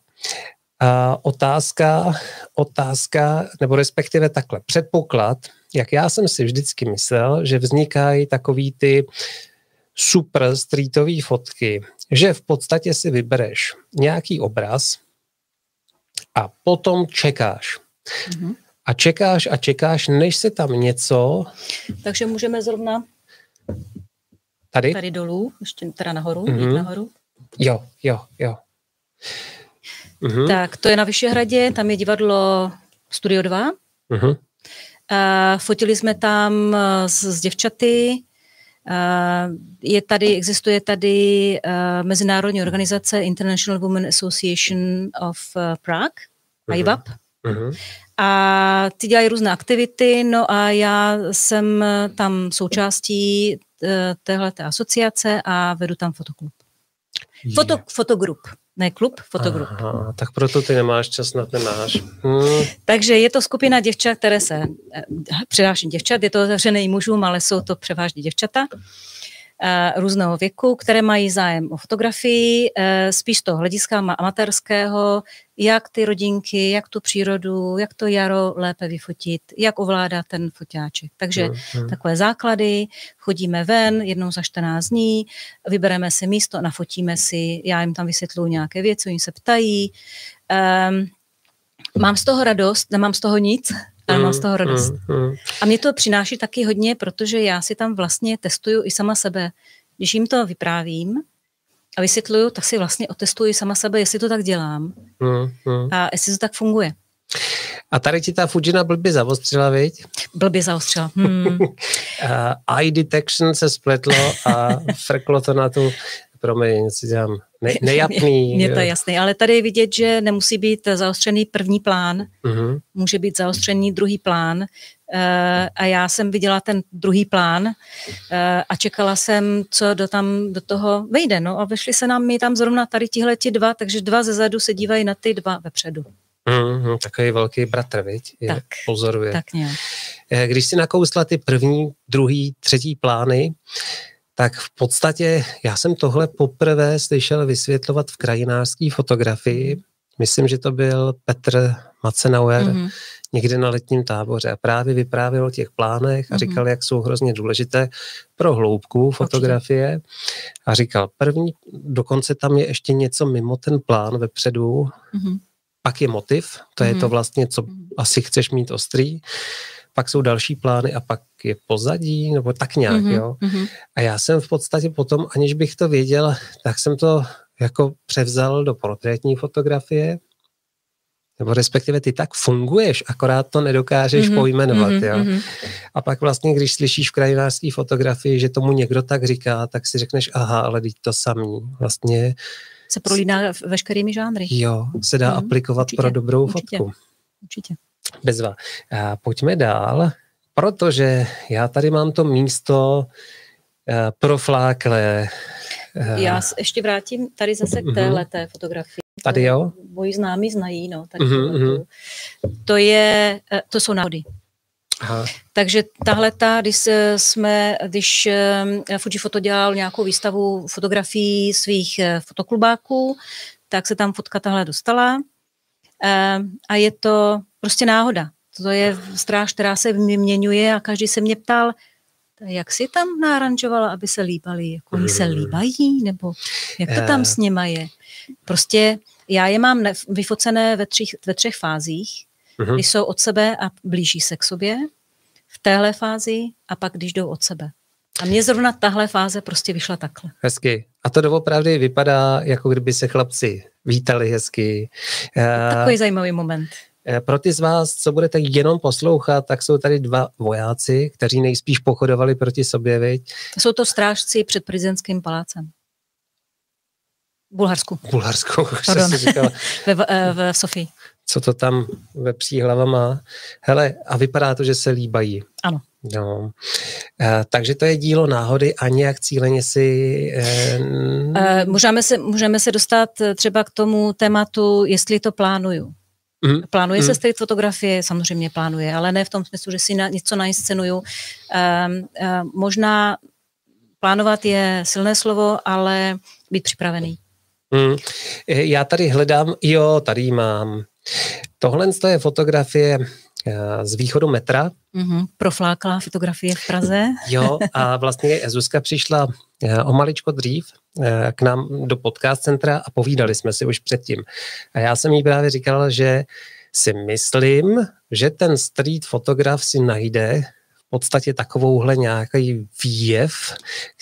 a otázka, otázka, nebo respektive takhle, předpoklad, jak já jsem si vždycky myslel, že vznikají takový ty super streetové fotky, že v podstatě si vybereš nějaký obraz a potom čekáš. Mm-hmm. A čekáš a čekáš, než se tam něco... Takže můžeme zrovna tady, tady dolů, ještě teda nahoru, mm-hmm. nahoru. Jo, jo, jo. Mm-hmm. Tak to je na Vyšehradě, tam je divadlo Studio 2. Mm-hmm. Uh, fotili jsme tam s, s děvčaty, je tady, existuje tady mezinárodní organizace International Women Association of Prague, uh-huh. IVAP. Uh-huh. A ty dělají různé aktivity, no a já jsem tam součástí téhle asociace a vedu tam fotoklub. Foto, fotogrup ne klub, fotogrup. Aha, tak proto ty nemáš čas na ten náš. Hmm. Takže je to skupina děvčat, které se, eh, převážně děvčat, je to otevřené i mužům, ale jsou to převážně děvčata různého věku, které mají zájem o fotografii, eh, spíš toho hlediska amatérského, jak ty rodinky, jak tu přírodu, jak to jaro lépe vyfotit, jak ovládá ten fotáček. Takže hmm, hmm. takové základy, chodíme ven jednou za 14 dní, vybereme si místo, nafotíme si, já jim tam vysvětluji nějaké věci, oni se ptají. Um, mám z toho radost, nemám z toho nic, ale mám z toho hmm, radost. Hmm, A mě to přináší taky hodně, protože já si tam vlastně testuju i sama sebe. Když jim to vyprávím, a vysvětluju, tak si vlastně otestuji sama sebe, jestli to tak dělám mm, mm. a jestli to tak funguje. A tady ti ta Fujina blbě zaostřila, viď? Blbě zaostřila. Hmm. uh, eye detection se spletlo a frklo to na tu promiň, si dělám ne, nejapný. Mně to je jasný, ale tady je vidět, že nemusí být zaostřený první plán, uh-huh. může být zaostřený druhý plán, Eh, a já jsem viděla ten druhý plán eh, a čekala jsem, co do tam do toho vejde. No a vešli se nám mi tam zrovna tady tihle ti dva, takže dva ze zadu se dívají na ty dva vepředu. Mm, takový velký bratr, viď? Je, tak, pozoruje. Tak nějak. Eh, když si nakousla ty první, druhý, třetí plány, tak v podstatě já jsem tohle poprvé slyšel vysvětlovat v krajinářské fotografii. Myslím, že to byl Petr Macenauer, mm-hmm někde na letním táboře a právě vyprávěl o těch plánech a mm-hmm. říkal, jak jsou hrozně důležité pro hloubku fotografie a říkal, první, dokonce tam je ještě něco mimo ten plán vepředu, mm-hmm. pak je motiv, to mm-hmm. je to mhm. vlastně, co mm-hmm. asi chceš mít ostrý, pak jsou další plány a pak je pozadí, nebo tak nějak, mm-hmm. jo. Mm-hmm. A já jsem v podstatě potom, aniž bych to věděl, tak jsem to jako převzal do portrétní fotografie, nebo respektive ty tak funguješ, akorát to nedokážeš mm-hmm, pojmenovat. Mm-hmm, jo? Mm-hmm. A pak vlastně, když slyšíš v krajinářské fotografii, že tomu někdo tak říká, tak si řekneš, aha, ale teď to samý. Vlastně se prolíná veškerými žánry. Jo, se dá mm, aplikovat určitě, pro dobrou určitě, fotku. Určitě. Bezva. A pojďme dál, protože já tady mám to místo uh, profláklé. Uh, já ještě vrátím tady zase k mhm. téhle fotografii. Tady jo? Moji známí znají, no. Tady mm-hmm. To, je, eh, to jsou náhody. Aha. Takže tahle ta, když jsme, když eh, Fuji Foto dělal nějakou výstavu fotografií svých eh, fotoklubáků, tak se tam fotka tahle dostala a je to prostě náhoda. To je stráž, která se vyměňuje a každý se mě ptal, jak si tam náranžovala, aby se líbali? Jako oni se líbají? Nebo jak to tam s nima je? Prostě já je mám vyfocené ve, třích, ve třech fázích, uh-huh. kdy jsou od sebe a blíží se k sobě, v téhle fázi a pak když jdou od sebe. A mně zrovna tahle fáze prostě vyšla takhle. Hezky. A to doopravdy vypadá, jako kdyby se chlapci vítali hezky. Eh, Takový zajímavý moment. Eh, pro ty z vás, co budete jenom poslouchat, tak jsou tady dva vojáci, kteří nejspíš pochodovali proti sobě, viď? Jsou to strážci před prezidentským palácem. Bulharsku. Bulharsku, Pardon. ve, v, v Sofii. co to tam ve příhlava má. Hele, a vypadá to, že se líbají. Ano. No. E, takže to je dílo náhody a nějak cíleně si... E, e, můžeme, se, můžeme se dostat třeba k tomu tématu, jestli to plánuju. Mm. Plánuje mm. se street fotografie? Samozřejmě plánuje, ale ne v tom smyslu, že si na, něco nainscenuju. E, e, možná plánovat je silné slovo, ale být připravený. Mm. Já tady hledám, jo, tady mám. Tohle je fotografie eh, z východu metra. Mm-hmm. Profláklá fotografie v Praze. Jo, a vlastně Zuzka přišla eh, o maličko dřív eh, k nám do podcast centra a povídali jsme si už předtím. A já jsem jí právě říkal, že si myslím, že ten street fotograf si najde v podstatě takovouhle nějaký výjev,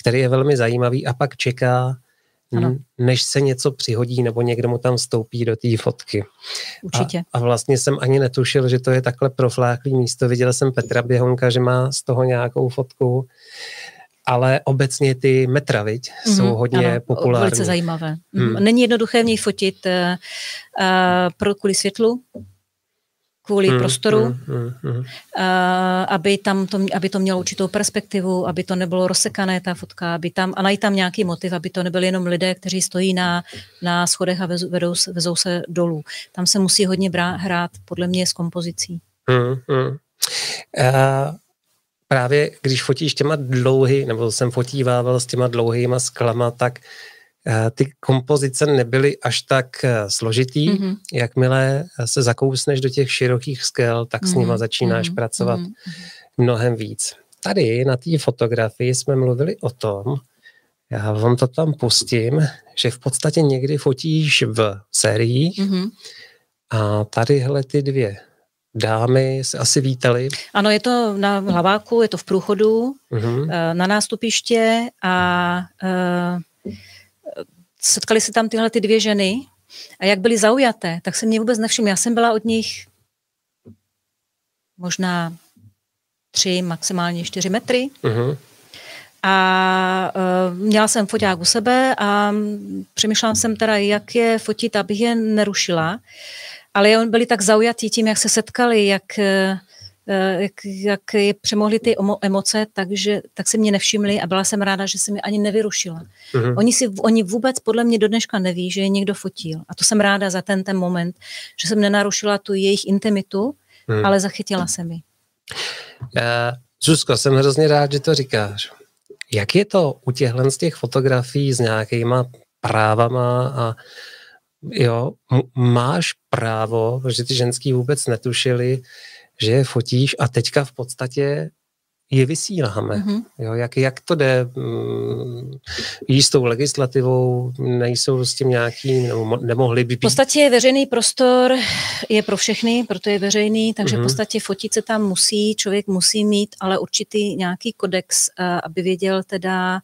který je velmi zajímavý a pak čeká ano. než se něco přihodí nebo někdo mu tam vstoupí do té fotky. Určitě. A, a vlastně jsem ani netušil, že to je takhle profláklý místo. Viděl jsem Petra Běhonka, že má z toho nějakou fotku, ale obecně ty metra, viď, mm-hmm, jsou hodně ano, populární. Velice zajímavé. Hmm. Není jednoduché v ní fotit uh, pro kvůli světlu, kvůli hmm, prostoru, hmm, hmm. Uh, aby, tam to, aby to mělo určitou perspektivu, aby to nebylo rozsekané ta fotka, aby tam, a najít tam nějaký motiv, aby to nebyli jenom lidé, kteří stojí na, na schodech a vezou, vedou, vezou se dolů. Tam se musí hodně brát, hrát, podle mě, s kompozicí. Hmm, hmm. Uh, právě když fotíš těma dlouhý, nebo jsem fotívával s těma dlouhýma sklama, tak ty kompozice nebyly až tak eh, složitý. Mm-hmm. Jakmile se zakousneš do těch širokých skel, tak mm-hmm. s nima mhm. začínáš mm-hmm. pracovat mm-hmm. mnohem víc. Tady na té fotografii jsme mluvili o tom, já vám to tam pustím, že v podstatě někdy fotíš v sériích mm-hmm. a tadyhle ty dvě dámy se asi vítali. Ano, je to na hlaváku, je to v průchodu, mm-hmm. na nástupiště a setkali se tam tyhle ty dvě ženy a jak byly zaujaté, tak se mě vůbec nevšiml. Já jsem byla od nich možná tři, maximálně čtyři metry. Uh-huh. A uh, měla jsem foťák u sebe a přemýšlela jsem teda, jak je fotit, abych je nerušila. Ale oni byli tak zaujatí tím, jak se setkali, jak uh, jak, jak je přemohly ty emoce, takže tak se mě nevšimli a byla jsem ráda, že se mi ani nevyrušila. Mm-hmm. Oni, si, oni vůbec podle mě do dneška neví, že je někdo fotil. A to jsem ráda za ten, ten moment, že jsem nenarušila tu jejich intimitu, mm. ale zachytila se mi. Já, Zuzko, jsem hrozně rád, že to říkáš. Jak je to u těchhle z těch fotografií s nějakýma právama a jo, máš právo, že ty ženský vůbec netušili, že je fotíš a teďka v podstatě je vysíláme. Mm-hmm. Jo, jak, jak to jde? Mm, jí s tou legislativou nejsou s tím nějaký, nebo nemohli by být? V podstatě veřejný prostor je pro všechny, proto je veřejný, takže mm-hmm. v mhm. podstatě fotit se tam musí, člověk musí mít, ale určitý nějaký kodex, eh, aby věděl teda,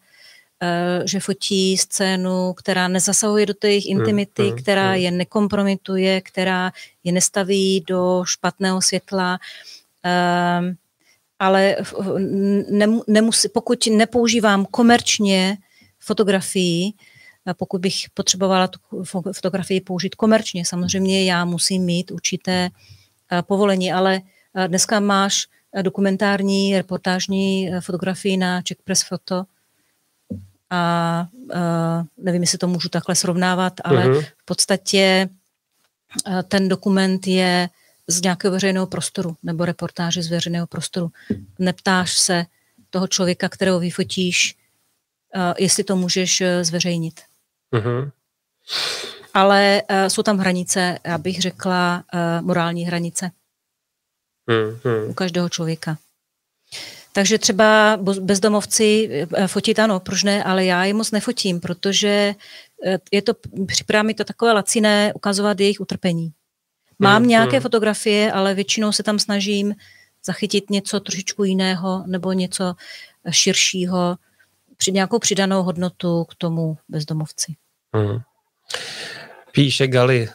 že fotí scénu, která nezasahuje do těch intimity, mm, která mm. je nekompromituje, která je nestaví do špatného světla, um, ale nemusí, pokud nepoužívám komerčně fotografii, pokud bych potřebovala tu fotografii použít komerčně, samozřejmě já musím mít určité povolení, ale dneska máš dokumentární, reportážní fotografii na Czech Press Photo a nevím, jestli to můžu takhle srovnávat, ale uh-huh. v podstatě ten dokument je z nějakého veřejného prostoru nebo reportáže z veřejného prostoru. Neptáš se toho člověka, kterého vyfotíš, jestli to můžeš e, zveřejnit. Uh-huh. Ale uh, jsou tam hranice, abych řekla, uh, morální hranice. Uh-huh. U každého člověka. Takže třeba bezdomovci fotit ano, proč ne, ale já je moc nefotím, protože je to, připadá mi to takové laciné ukazovat jejich utrpení. Mám mm, nějaké mm. fotografie, ale většinou se tam snažím zachytit něco trošičku jiného nebo něco širšího, při nějakou přidanou hodnotu k tomu bezdomovci. Mm. Píše Gali.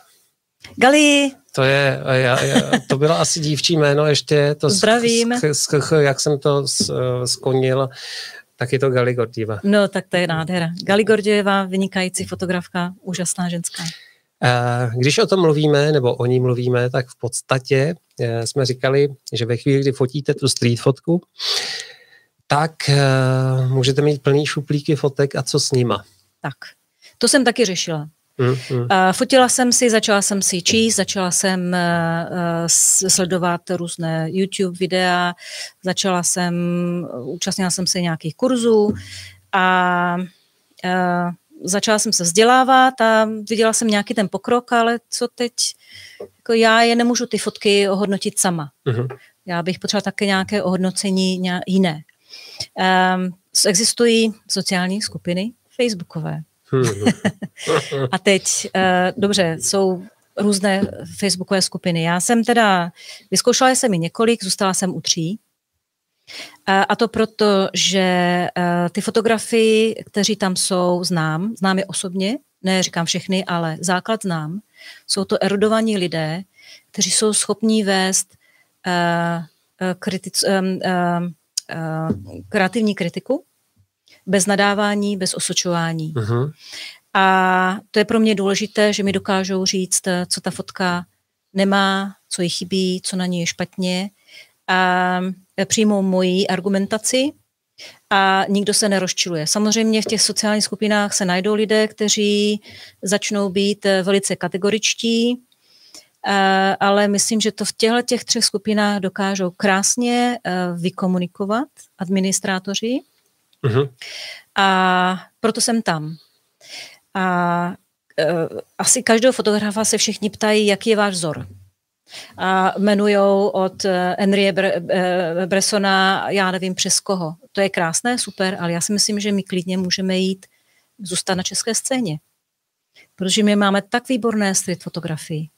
Gali! To je, já, já, to bylo asi dívčí jméno ještě. To Zdravím. S, s, s, jak jsem to skonil. Tak je to Gali Gordieva. No, tak to je nádhera. Gali Gordieva, vynikající fotografka, úžasná ženská. Když o tom mluvíme, nebo o ní mluvíme, tak v podstatě eh, jsme říkali, že ve chvíli, kdy fotíte tu street fotku, tak eh, můžete mít plný šuplíky fotek a co s nima. Tak, to jsem taky řešila. Mm, mm. Fotila jsem si, začala jsem si číst, začala jsem uh, sledovat různé YouTube videa, začala jsem, účastnila jsem se nějakých kurzů a uh, začala jsem se vzdělávat a viděla jsem nějaký ten pokrok, ale co teď, jako já je nemůžu ty fotky ohodnotit sama. Mm. Já bych potřebovala také nějaké ohodnocení jiné. Um, existují sociální skupiny facebookové. a teď, uh, dobře, jsou různé facebookové skupiny. Já jsem teda, vyzkoušela jsem i několik, zůstala jsem u tří. A to proto, že uh, ty fotografii, kteří tam jsou, znám, znám je osobně, ne říkám všechny, ale základ znám. Jsou to erudovaní lidé, kteří jsou schopní vést kritic, kreativní kritiku, bez nadávání, bez osočování. Uh-huh. A to je pro mě důležité, že mi dokážou říct, co ta fotka nemá, co jí chybí, co na ní je špatně a přijmou moji argumentaci a nikdo se nerozčiluje. Samozřejmě v těch sociálních skupinách se najdou lidé, kteří začnou být velice kategoričtí, ale myslím, že to v těchto těch třech skupinách dokážou krásně vykomunikovat administrátoři uh-huh. a proto jsem tam. A asi každého fotografa se všichni ptají, jaký je váš vzor a jmenujou od Henry Bressona, já nevím přes koho. To je krásné, super, ale já si myslím, že my klidně můžeme jít zůstat na české scéně. Protože my máme tak výborné street fotografii.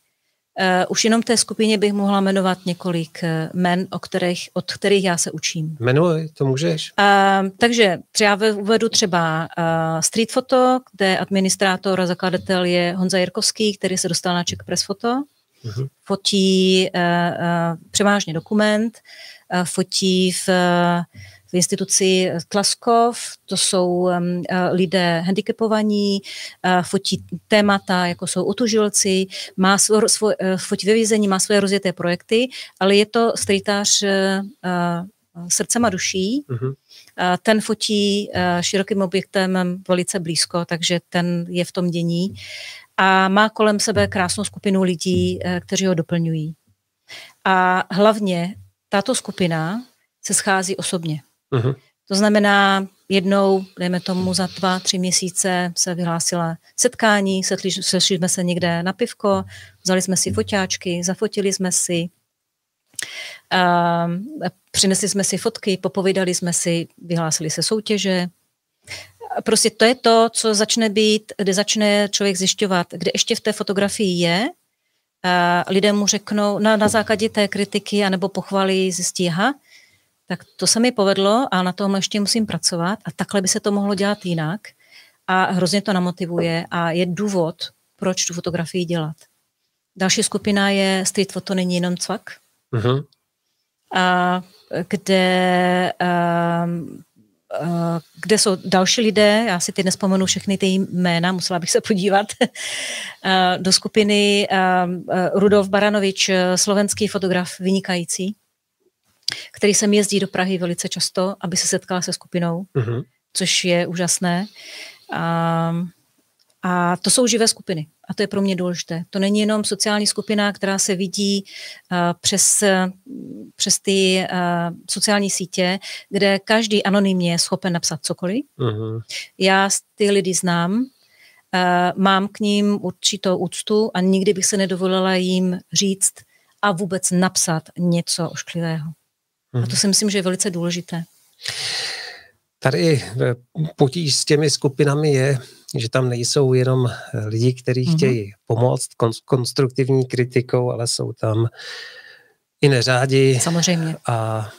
Uh, už jenom té skupině bych mohla jmenovat několik uh, men, o kterých, od kterých já se učím. Jmenuj, to můžeš. Uh, takže třeba uvedu třeba uh, street foto, kde administrátor a zakladatel je Honza Jirkovský, který se dostal na Czech Press Photo. Uh-huh. Fotí uh, uh, převážně dokument, uh, fotí v, v instituci Tlaskov, to jsou um, lidé handicapovaní, uh, fotí témata, jako jsou otužilci, má svoj, svoj, fotí ve vězení, má svoje rozjeté projekty, ale je to streetář uh, srdcem a duší. Uh-huh. Ten fotí širokým objektem velice blízko, takže ten je v tom dění a má kolem sebe krásnou skupinu lidí, eh, kteří ho doplňují. A hlavně tato skupina se schází osobně. Uh-huh. To znamená, jednou, dejme tomu za dva, tři měsíce se vyhlásila setkání, sešli, sešli jsme se někde na pivko, vzali jsme si foťáčky, zafotili jsme si, uh, přinesli jsme si fotky, popovídali jsme si, vyhlásili se soutěže, prostě to je to, co začne být, kde začne člověk zjišťovat, kde ještě v té fotografii je, a lidé mu řeknou na, na základě té kritiky anebo pochvaly zjistí, aha, tak to se mi povedlo a na tom ještě musím pracovat a takhle by se to mohlo dělat jinak a hrozně to namotivuje a je důvod, proč tu fotografii dělat. Další skupina je Street Photo není jenom cvak, uh-huh. a kde um, Eh, kde jsou další lidé, já si teď nespomenu všechny ty jména, musela bych se podívat, eh, do skupiny eh, Rudolf Baranovič, slovenský fotograf, vynikající, který sem jezdí do Prahy velice často, aby se setkala se skupinou, uh-huh. což je úžasné. A, a to jsou živé skupiny. A to je pro mě důležité. To není jenom sociální skupina, která se vidí uh, přes, přes ty uh, sociální sítě, kde každý anonymně je schopen napsat cokoliv. Uh-huh. Já ty lidi znám, uh, mám k ním určitou úctu a nikdy bych se nedovolila jim říct a vůbec napsat něco ošklivého. A to si myslím, že je velice důležité. Tady potíž s těmi skupinami je, že tam nejsou jenom lidi, kteří mm-hmm. chtějí pomoct konstruktivní kritikou, ale jsou tam i neřádi. Samozřejmě. A, a,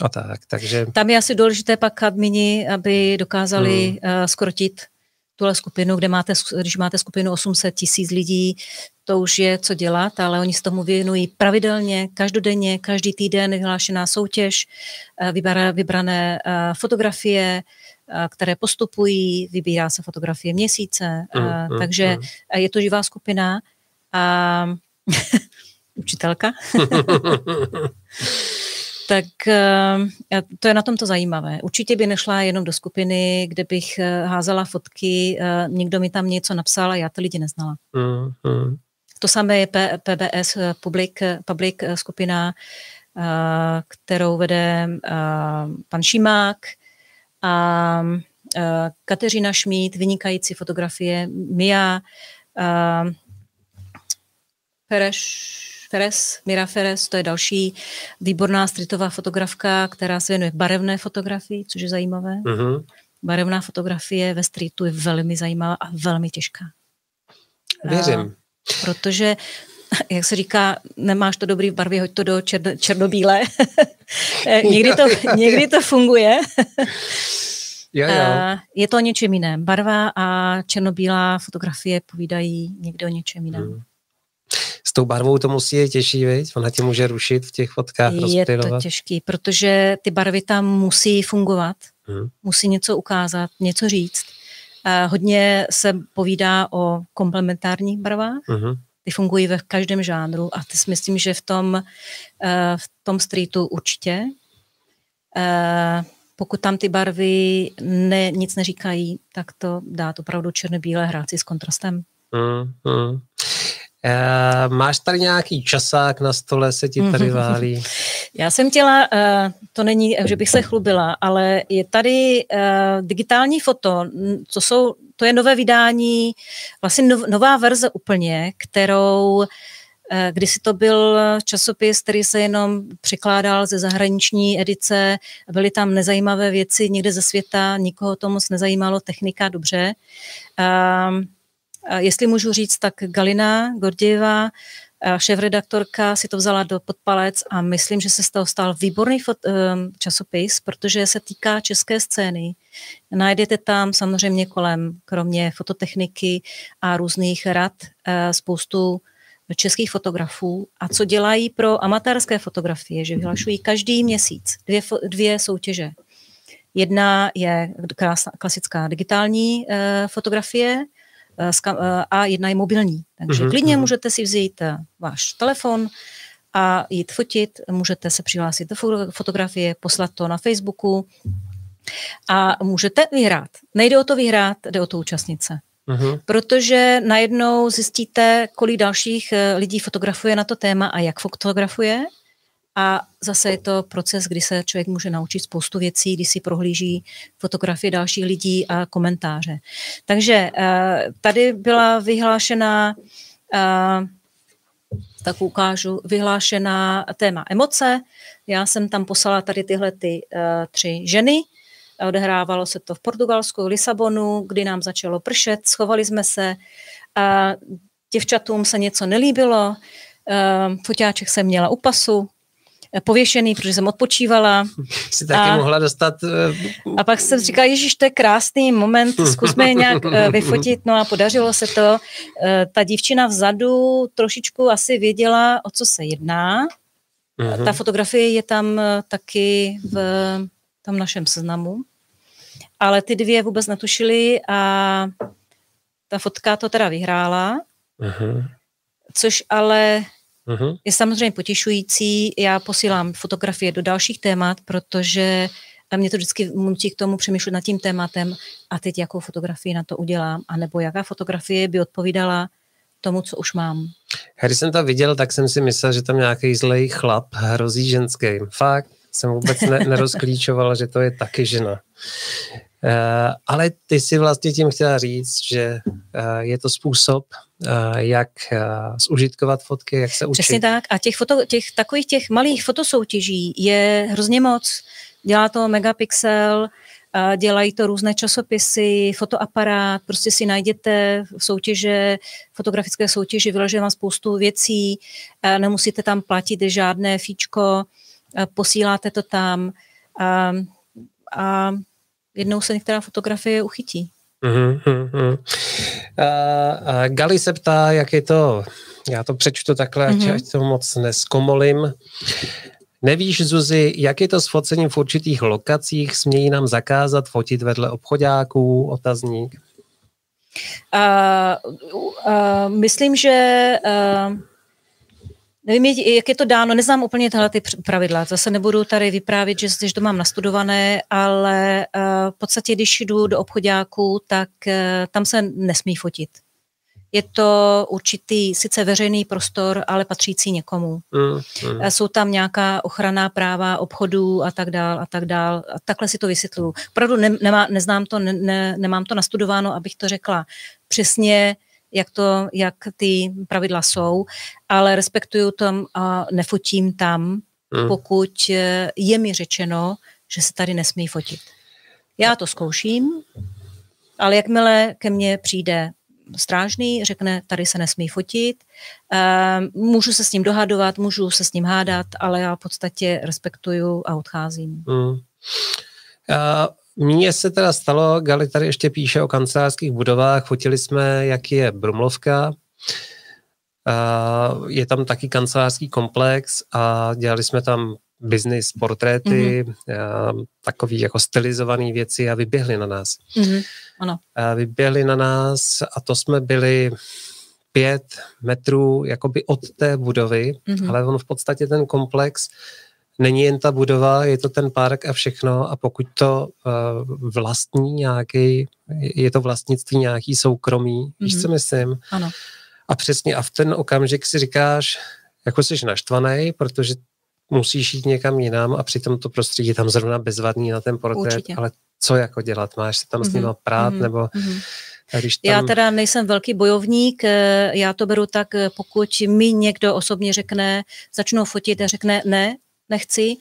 a tak, takže... Tam je asi důležité pak admini, aby dokázali mm. skrotit tuhle skupinu, kde máte, když máte skupinu 800 tisíc lidí, to už je co dělat, ale oni se tomu věnují pravidelně, každodenně, každý týden vyhlášená soutěž, eh, vybra, vybrané eh, fotografie, eh, které postupují, vybírá se fotografie měsíce, mm, mm, takže mm. je to živá skupina a učitelka. tak to je na tom to zajímavé. Určitě by nešla jenom do skupiny, kde bych házela fotky, někdo mi tam něco napsal a já ty lidi neznala. Mm, mm. To samé je PBS, eh, public, eh, public eh, skupina, kterou vede pan Šimák a Kateřina Šmít, vynikající fotografie, Mia, Fereš, Feres, Mira Feres, to je další výborná streetová fotografka, která se věnuje barevné fotografii, což je zajímavé. Uh-huh. Barevná fotografie ve streetu je velmi zajímavá a velmi těžká. Věřím protože jak se říká, nemáš to dobrý v barvě, hoď to do černo, černobílé. někdy, to, někdy to funguje. jo, jo. Je to o něčem jiném. Barva a černobílá fotografie povídají někdo o něčem jiném. Hmm. S tou barvou to musí je těžší, viď? Ona tě může rušit v těch fotkách, Je to těžký, protože ty barvy tam musí fungovat, hmm. musí něco ukázat, něco říct. Hodně se povídá o komplementárních barvách. Uh-huh. Ty fungují ve každém žánru a ty si myslím, že v tom, eh, v tom streetu určitě. Eh, pokud tam ty barvy ne, nic neříkají, tak to dá opravdu černobílé hrát si s kontrastem. Uh-huh. Uh, máš tady nějaký časák na stole, se ti tady válí? Já jsem chtěla, uh, to není, že bych se chlubila, ale je tady uh, digitální foto, to, jsou, to je nové vydání, vlastně nov, nová verze úplně, kterou Kdysi to byl časopis, který se jenom překládal ze zahraniční edice, byly tam nezajímavé věci někde ze světa, nikoho to moc nezajímalo, technika, dobře. Jestli můžu říct, tak Galina Gordieva, šéf-redaktorka, si to vzala do podpalec a myslím, že se z toho stal výborný ehm, časopis, protože se týká české scény. Najdete tam samozřejmě kolem, kromě fototechniky a různých rad, eh, spoustu českých fotografů a co dělají pro amatérské fotografie, že vyhlašují každý měsíc dvě, dvě soutěže. Jedna je klasická digitální eh, fotografie, Eh, eh, a jedna je mobilní. Takže mm-hmm. klidně mhm. můžete si vzít eh, váš telefon a jít fotit, můžete se přihlásit do fotografie, poslat to na Facebooku a můžete vyhrát. Nejde o to vyhrát, jde o to účastnice. Mm-hmm. Protože najednou zjistíte, kolik dalších lidí fotografuje na to téma a jak fotografuje a zase je to proces, kdy se člověk může naučit spoustu věcí, kdy si prohlíží fotografie dalších lidí a komentáře. Takže eh, tady byla vyhlášená, eh, tak ukážu, vyhlášená téma emoce. Já jsem tam poslala tady tyhle ty eh, tři ženy. Odehrávalo se to v Portugalsku, v Lisabonu, kdy nám začalo pršet, schovali jsme se. Děvčatům se něco nelíbilo, foťáček jsem měla u pasu, pověšený, protože jsem odpočívala. Si taky a, mohla dostat... Uh... A pak jsem říkala, Ježíš, to je krásný moment, zkusme je nějak uh, vyfotit, no a podařilo se to. Uh, ta dívčina vzadu trošičku asi věděla, o co se jedná. Uh-huh. Ta fotografie je tam taky v tom našem seznamu. Ale ty dvě vůbec netušily a ta fotka to teda vyhrála. Uh-huh. Což ale Uh-huh. Je samozřejmě potěšující. Já posílám fotografie do dalších témat, protože mě to vždycky nutí k tomu přemýšlet nad tím tématem a teď jakou fotografii na to udělám, anebo jaká fotografie by odpovídala tomu, co už mám. Když jsem to viděl, tak jsem si myslel, že tam nějaký zlej chlap hrozí ženský. Fakt jsem vůbec ne- nerozklíčoval, že to je taky žena. Uh, ale ty si vlastně tím chtěla říct, že uh, je to způsob, uh, jak zužitkovat fotky, jak se učit. Přesně tak. A těch, foto, těch takových těch malých fotosoutěží je hrozně moc. Dělá to Megapixel, dělají to různé časopisy, fotoaparát, prostě si najděte soutěže, fotografické soutěže, vyloží vám spoustu věcí, nemusíte tam platit žádné fíčko, posíláte to tam a, a jednou se některá fotografie uchytí. Uh, Gali se ptá, jak je to Já to přečtu takhle, mm-hmm. ať to moc neskomolím. Nevíš, Zuzi, jak je to s focením v určitých lokacích? Smějí nám zakázat fotit vedle obchodáků? Otazník. Uh, uh, myslím, že uh, Nevím, jak je to dáno, neznám úplně tyhle ty pravidla, zase nebudu tady vyprávět, že, že to mám nastudované, ale uh, v podstatě, když jdu do obchodáku, tak uh, tam se nesmí fotit. Je to určitý, sice veřejný prostor, ale patřící někomu. Mm, mm. Jsou tam nějaká ochranná práva obchodů a tak dál a tak dál. A takhle si to vysvětluju. Opravdu ne, nemá, neznám to, ne, ne, nemám to nastudováno, abych to řekla přesně, jak, to, jak ty pravidla jsou, ale respektuju tam a nefotím tam, mm. pokud je mi řečeno, že se tady nesmí fotit. Já to zkouším, ale jakmile ke mně přijde strážný, řekne, tady se nesmí fotit. Ehm, můžu se s ním dohadovat, můžu se s ním hádat, ale já v podstatě respektuju a odcházím. Mm. Mně se teda stalo, Gali tady ještě píše o kancelářských budovách, fotili jsme, jak je Brumlovka, je tam taky kancelářský komplex a dělali jsme tam business portréty, mm-hmm. takový jako stylizované věci a vyběhli na nás. Mm-hmm. Ano. A vyběhli na nás a to jsme byli pět metrů jakoby od té budovy, mm-hmm. ale on v podstatě ten komplex není jen ta budova, je to ten park a všechno a pokud to uh, vlastní nějaký, je to vlastnictví nějaký soukromý, mm-hmm. víš, co mhm. myslím? Ano. A přesně a v ten okamžik si říkáš, jako jsi naštvaný, protože musíš jít někam jinam a přitom to prostředí je tam zrovna bezvadný na ten portrét, Určitě. ale co jako dělat? Máš se tam mm-hmm. s nima prát mm-hmm. nebo... Mm-hmm. Když tam... Já teda nejsem velký bojovník, eh, já to beru tak, eh, pokud mi někdo osobně řekne, začnu fotit a řekne ne, nechci,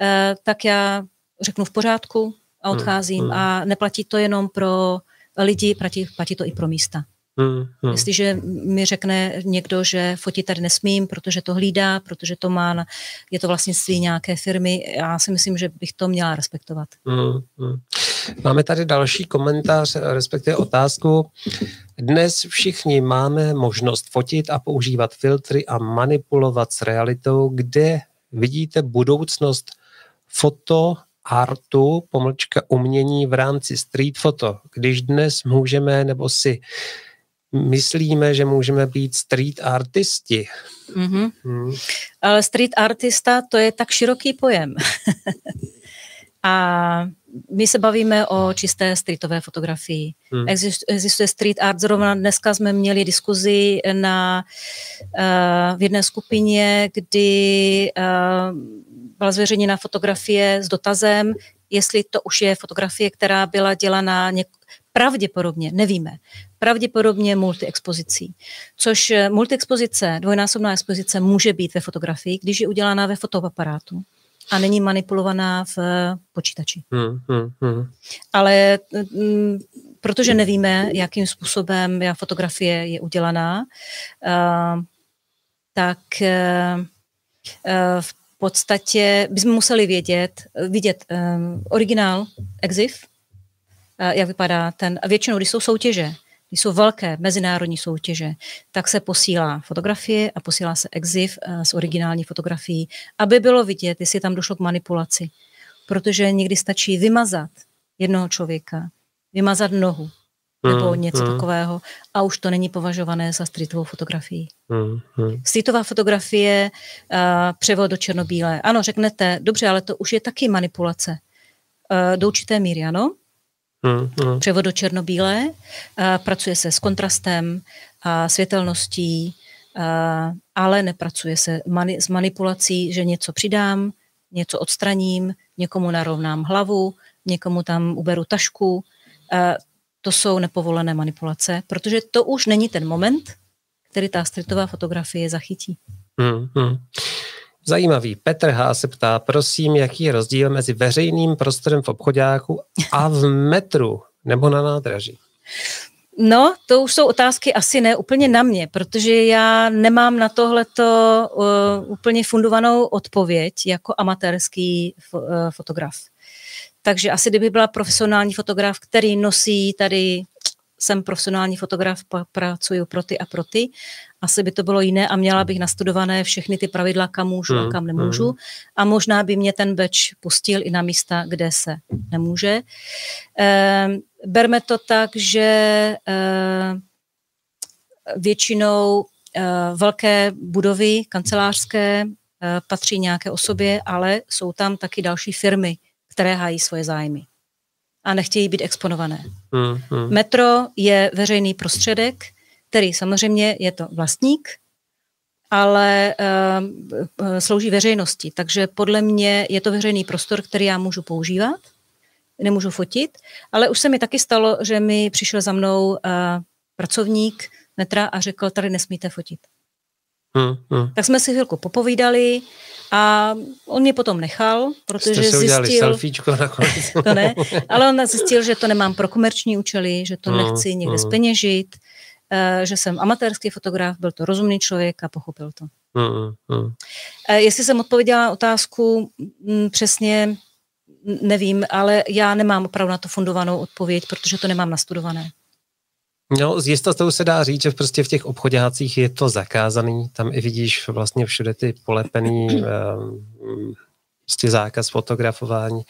eh, tak já řeknu v pořádku a hmm, odcházím. Hmm, hmm. A neplatí to jenom pro lidi, platí, platí to i pro místa. Hmm, hmm. Jestliže mi řekne někdo, že fotit tady nesmím, protože to hlídá, protože to má, je to vlastnictví nějaké firmy, já si myslím, že bych to měla respektovat. Hmm, hmm. Máme tady další komentář, respektive otázku. Dnes všichni máme možnost fotit a používat filtry a manipulovat s realitou, kde vidíte budoucnost foto artu, pomlčka umění v rámci street foto. Když dnes můžeme nebo si myslíme, že můžeme být street artisti. Mm-hmm. Hmm. Ale street artista to je tak široký pojem. A my se bavíme o čisté streetové fotografii. Hmm. Existuje street art, zrovna dneska jsme měli diskuzi na, uh, v jedné skupině, kdy uh, byla zveřejněna fotografie s dotazem, jestli to už je fotografie, která byla dělaná něk- pravděpodobně, nevíme, pravděpodobně multiexpozicí. Což eh, multiexpozice, dvojnásobná expozice může být ve fotografii, když je udělána ve fotoaparátu a není manipulovaná v počítači. Hmm, hmm, hmm. Ale m, mm, protože nevíme, jakým způsobem já fotografie je udělaná, uh, tak uh, v podstatě bychom museli vědět, vidět um, originál EXIF, uh, jak vypadá ten, a většinou, když jsou soutěže, jsou velké mezinárodní soutěže, tak se posílá fotografie a posílá se exif eh, s originální fotografií, aby bylo vidět, jestli tam došlo k manipulaci. Protože někdy stačí vymazat jednoho člověka, vymazat nohu nebo mm, něco mm. takového a už to není považované za streetovou fotografii. Mm, mm. Streetová fotografie, uh, převod do černobílé. Ano, řeknete, dobře, ale to už je taky manipulace. Uh, do určité míry, ano, Hmm, hmm. Převod do černobílé, pracuje se s kontrastem, a světelností, ale nepracuje se mani- s manipulací, že něco přidám, něco odstraním, někomu narovnám hlavu, někomu tam uberu tašku. To jsou nepovolené manipulace, protože to už není ten moment, který ta streetová fotografie zachytí. Hmm, hmm. Zajímavý. Petr H. se ptá, prosím, jaký je rozdíl mezi veřejným prostorem v obchodáku a v metru nebo na nádraží? No, to už jsou otázky asi ne úplně na mě, protože já nemám na tohleto uh, úplně fundovanou odpověď jako amatérský uh, fotograf. Takže asi kdyby byla profesionální fotograf, který nosí tady jsem profesionální fotograf, pracuji pro ty a pro ty. Asi by to bylo jiné a měla bych nastudované všechny ty pravidla, kam můžu a kam nemůžu. A možná by mě ten beč pustil i na místa, kde se nemůže. E, berme to tak, že e, většinou e, velké budovy kancelářské Eh, patří nějaké osobě, ale jsou tam taky další firmy, které hájí svoje zájmy a nechtějí být exponované. Hmm, hmm. Metro je veřejný prostředek, který samozřejmě je to vlastník, ale uh, slouží veřejnosti. Takže podle mě je to veřejný prostor, který já můžu používat, nemůžu fotit, ale už se mi taky stalo, že mi přišel za mnou uh, pracovník metra a řekl, tady nesmíte fotit. Hmm, hmm. Tak jsme si chvilku popovídali a on mě potom nechal, protože Jste si zjistil... selfiečko nakonec. to ne, ale on zjistil, že to nemám pro komerční účely, že to hmm, nechci někde hmm. speněžit, že jsem amatérský fotograf, byl to rozumný člověk a pochopil to. Hmm. Uh, jestli jsem odpověděla na otázku m, mm, přesně, nevím, ale já nemám opravdu na to fundovanou odpověď, protože to nemám nastudované. No, z jistotou se dá říct, že prostě v těch obchodácích je to zakázaný. Tam i vidíš vlastně všude ty polepený um, prostě zákaz fotografování.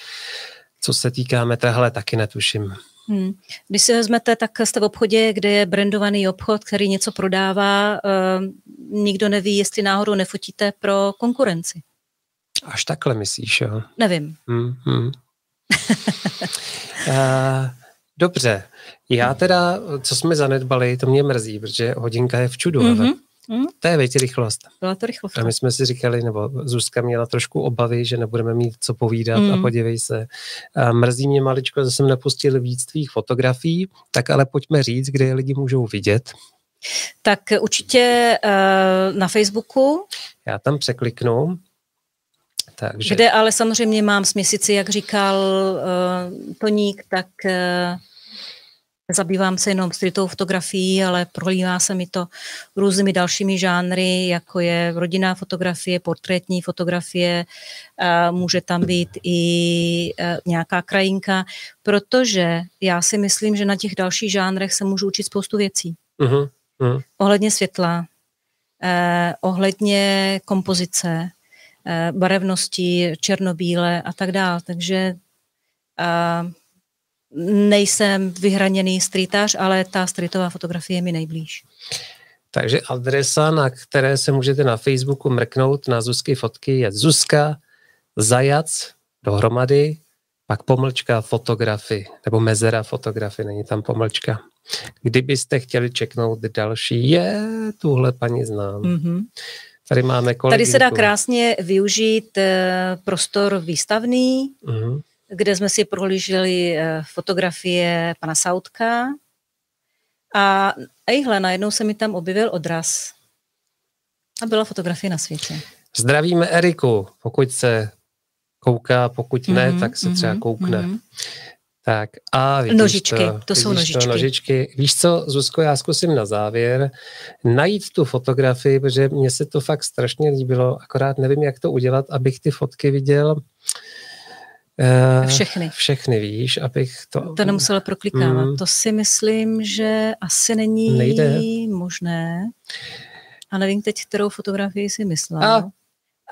Co se týká metra, hele, taky netuším. Hmm. Když si vezmete, tak jste v obchodě, kde je brandovaný obchod, který něco prodává, uh, nikdo neví, jestli náhodou nefotíte pro konkurenci. Až takhle myslíš, jo? Nevím. Hmm, hmm. uh, dobře, já teda, co jsme zanedbali, to mě mrzí, protože hodinka je v čudu, mm-hmm. ale Mm. To je větě rychlost. Byla to rychlost. A my jsme si říkali, nebo Zuzka měla trošku obavy, že nebudeme mít co povídat mm. a podívej se. A mrzí mě maličko, že jsem nepustil víc tvých fotografií, tak ale pojďme říct, kde je lidi můžou vidět. Tak určitě uh, na Facebooku. Já tam překliknu. Takže... Kde ale samozřejmě mám směsici, jak říkal uh, Toník, tak uh, Zabývám se jenom streetovou fotografií, ale prolívá se mi to různými dalšími žánry, jako je rodinná fotografie, portrétní fotografie, může tam být i e, nějaká krajinka, protože já si myslím, že na těch dalších žánrech se můžu učit spoustu věcí. Uh-huh. Uh-huh. Ohledně světla, eh, ohledně kompozice, eh, barevnosti, černobíle a tak dále. Takže eh, nejsem vyhraněný streetař, ale ta streetová fotografie je mi nejblíž. Takže adresa, na které se můžete na Facebooku mrknout na Zuzky fotky, je Zuzka Zajac dohromady, pak pomlčka fotografy, nebo mezera fotografy, není tam pomlčka. Kdybyste chtěli čeknout další, je, tuhle paní znám. Mm-hmm. Tady máme kolegyňku. Tady se dá krásně využít eh, prostor výstavný, mm-hmm kde jsme si prohlíželi eh, fotografie pana Sautka a ejhle, najednou se mi tam objevil odraz a byla fotografie na světě. Zdravíme Eriku, pokud se kouká, pokud ne, mm-hmm, tak se mm-hmm, třeba koukne. Mm-hmm. Tak a vidíš nožičky, to, to jsou nožičky. To, nožičky. Víš co, Zuzko, já zkusím na závěr najít tu fotografii, protože mně se to fakt strašně líbilo, akorát nevím, jak to udělat, abych ty fotky viděl všechny. Všechny, víš, abych to... To nemusela proklikávat. Mm, to si myslím, že asi není nejde. možné. A nevím teď, kterou fotografii si myslel. A,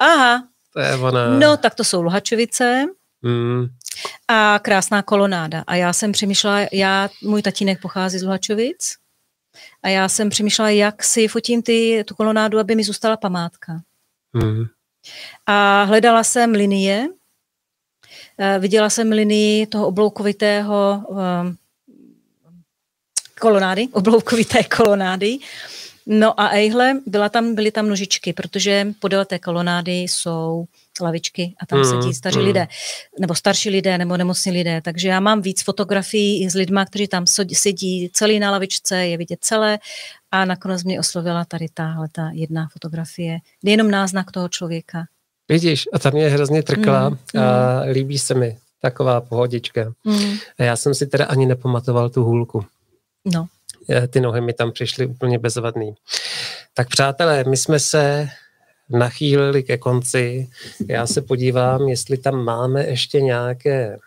Aha. To je ona. No, tak to jsou Luhačovice. Mm. A krásná kolonáda. A já jsem přemýšlela, já, můj tatínek pochází z Luhačovic, a já jsem přemýšlela, jak si fotím ty, tu kolonádu, aby mi zůstala památka. Mm. A hledala jsem linie, Eh, viděla jsem linii toho obloukovitého eh, kolonády, obloukovité kolonády. No a ejhle, byla tam, byly tam nožičky, protože podél té kolonády jsou lavičky a tam mm, sedí staří mm. lidé, nebo starší lidé, nebo nemocní lidé. Takže já mám víc fotografií s lidmi, kteří tam sedí celý na lavičce, je vidět celé a nakonec mě oslovila tady tahle ta jedna fotografie, jenom náznak toho člověka. Vidíš, a ta mě hrozně trkla mm, a mm. líbí se mi taková pohodička. Mm. A já jsem si teda ani nepamatoval tu hůlku. No. Ty nohy mi tam přišly úplně bezvadný. Tak přátelé, my jsme se nachýlili ke konci. Já se podívám, jestli tam máme ještě nějaké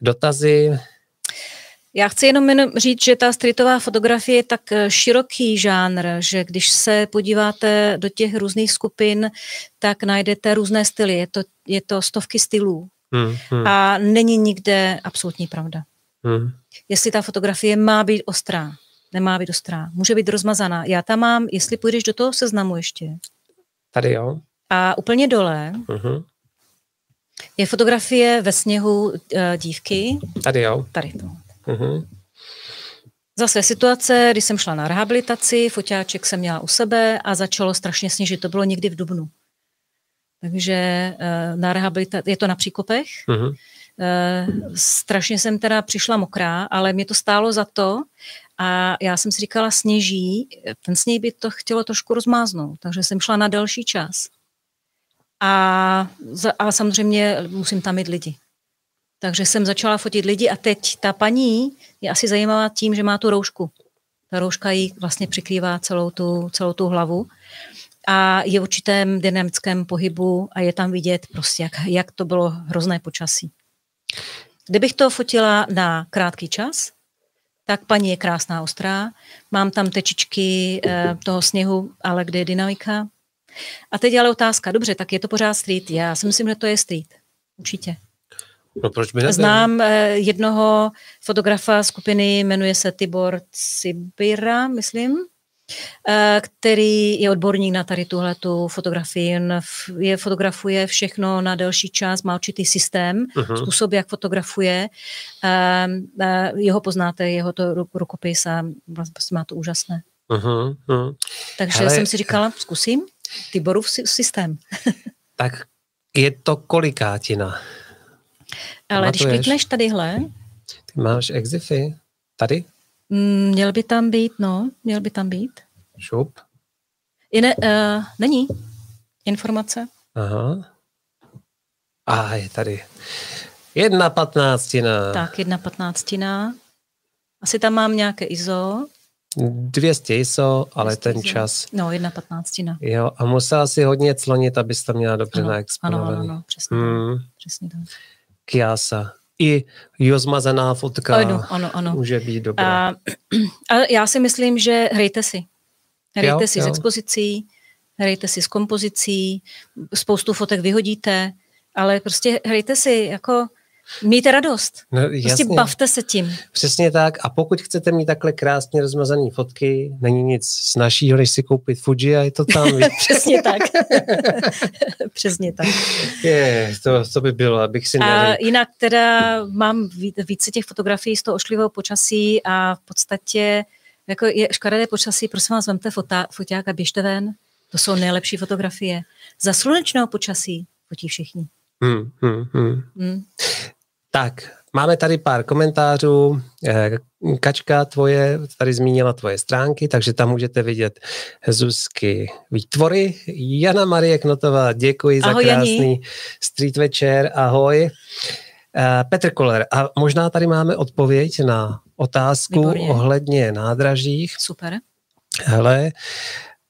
dotazy. Já chci jenom, říct, že ta streetová fotografie je tak eh, široký žánr, že když se podíváte do těch různých skupin, tak najdete různé styly. Je to, je to stovky stylů. Hmm, hmm. A není nikde absolutní pravda. Hmm. Jestli ta fotografie má být ostrá, nemá být ostrá, může být rozmazaná. Já tam mám, jestli půjdeš do toho seznamu ještě. Tady jo. A úplně dole uh-huh. je fotografie ve sněhu uh, dívky. Tady jo. Tady to. Uh-huh. Zase situace, kdy jsem šla na rehabilitaci, foťáček jsem měla u sebe a začalo strašně sněžit. To bylo někdy v Dubnu. Takže uh, na rehabilitaci, je to na příkopech. Uh-huh. Uh, strašně jsem teda přišla mokrá, ale mě to stálo za to a já jsem si říkala, sněží, ten sněh by to chtělo trošku rozmáznout, takže jsem šla na další čas. A, a samozřejmě musím tam mít lidi. Takže jsem začala fotit lidi a teď ta paní je asi zajímavá tím, že má tu roušku. Ta rouška jí vlastně přikrývá celou tu, celou tu hlavu a je v určitém dynamickém pohybu a je tam vidět prostě, jak, jak to bylo hrozné počasí. Kdybych to fotila na krátký čas, tak paní je krásná ostrá, mám tam tečičky e, toho sněhu, ale kde je dynamika. A teď ale otázka, dobře, tak je to pořád street. Já si myslím, že to je street. Určitě. No proč by nebyl? Znám e, jednoho fotografa skupiny, jmenuje se Tibor Cibira, myslím, Eh, který je odborník na tady tuhle tu fotografii. On je, fotografuje všechno na delší čas, má určitý systém, uh-huh. způsob, jak fotografuje. Ehm, eh, jeho poznáte, jeho to rukopis a vlastně má to úžasné. Uh-huh, uh-huh. Takže Hele, jsem si říkala, zkusím Tiborův systém. tak je to kolikátina? Ale když klikneš tadyhle... Ty máš exify? Tady? Mm, měl by tam být, no, měl by tam být. Šup. ne, uh, není informace. Aha. A je tady. Jedna patnáctina. Tak, jedna patnáctina. Asi tam mám nějaké ISO. 200 ISO, ale 200 ten ISO. čas. No, jedna patnáctina. Jo, a musela si hodně clonit, abys to měla dobře ano, naexponovaný. Ano, ano, ano, přesně, hmm. přesně tak. Kiasa i rozmazaná fotka ano, ano, ano. může být dobrá. A, a já si myslím, že hrajte si. Hrajte jo, si jo. s expozicí, hrajte si s kompozicí, spoustu fotek vyhodíte, ale prostě hrajte si jako Mějte radost. No, prostě jasně. bavte se tím. Přesně tak. A pokud chcete mít takhle krásně rozmazané fotky, není nic snažšího, než si koupit Fuji a je to tam. Přesně tak. Přesně tak. Je, to, to by bylo, abych si A jinak teda mám více těch fotografií z toho ošklivého počasí a v podstatě jako je škaredé počasí, prosím vás, vemte fota, foták a běžte ven. To jsou nejlepší fotografie. Za slunečného počasí fotí všichni. Hmm, hmm, hmm. Hmm. Tak, máme tady pár komentářů. Eh, Kačka tvoje tady zmínila tvoje stránky, takže tam můžete vidět Zuzky výtvory. Jana Marie Knotová, děkuji ahoj, za krásný Janí. street večer, ahoj. Eh, Petr Koller, a možná tady máme odpověď na otázku Výborně. ohledně nádražích. Super. Hele,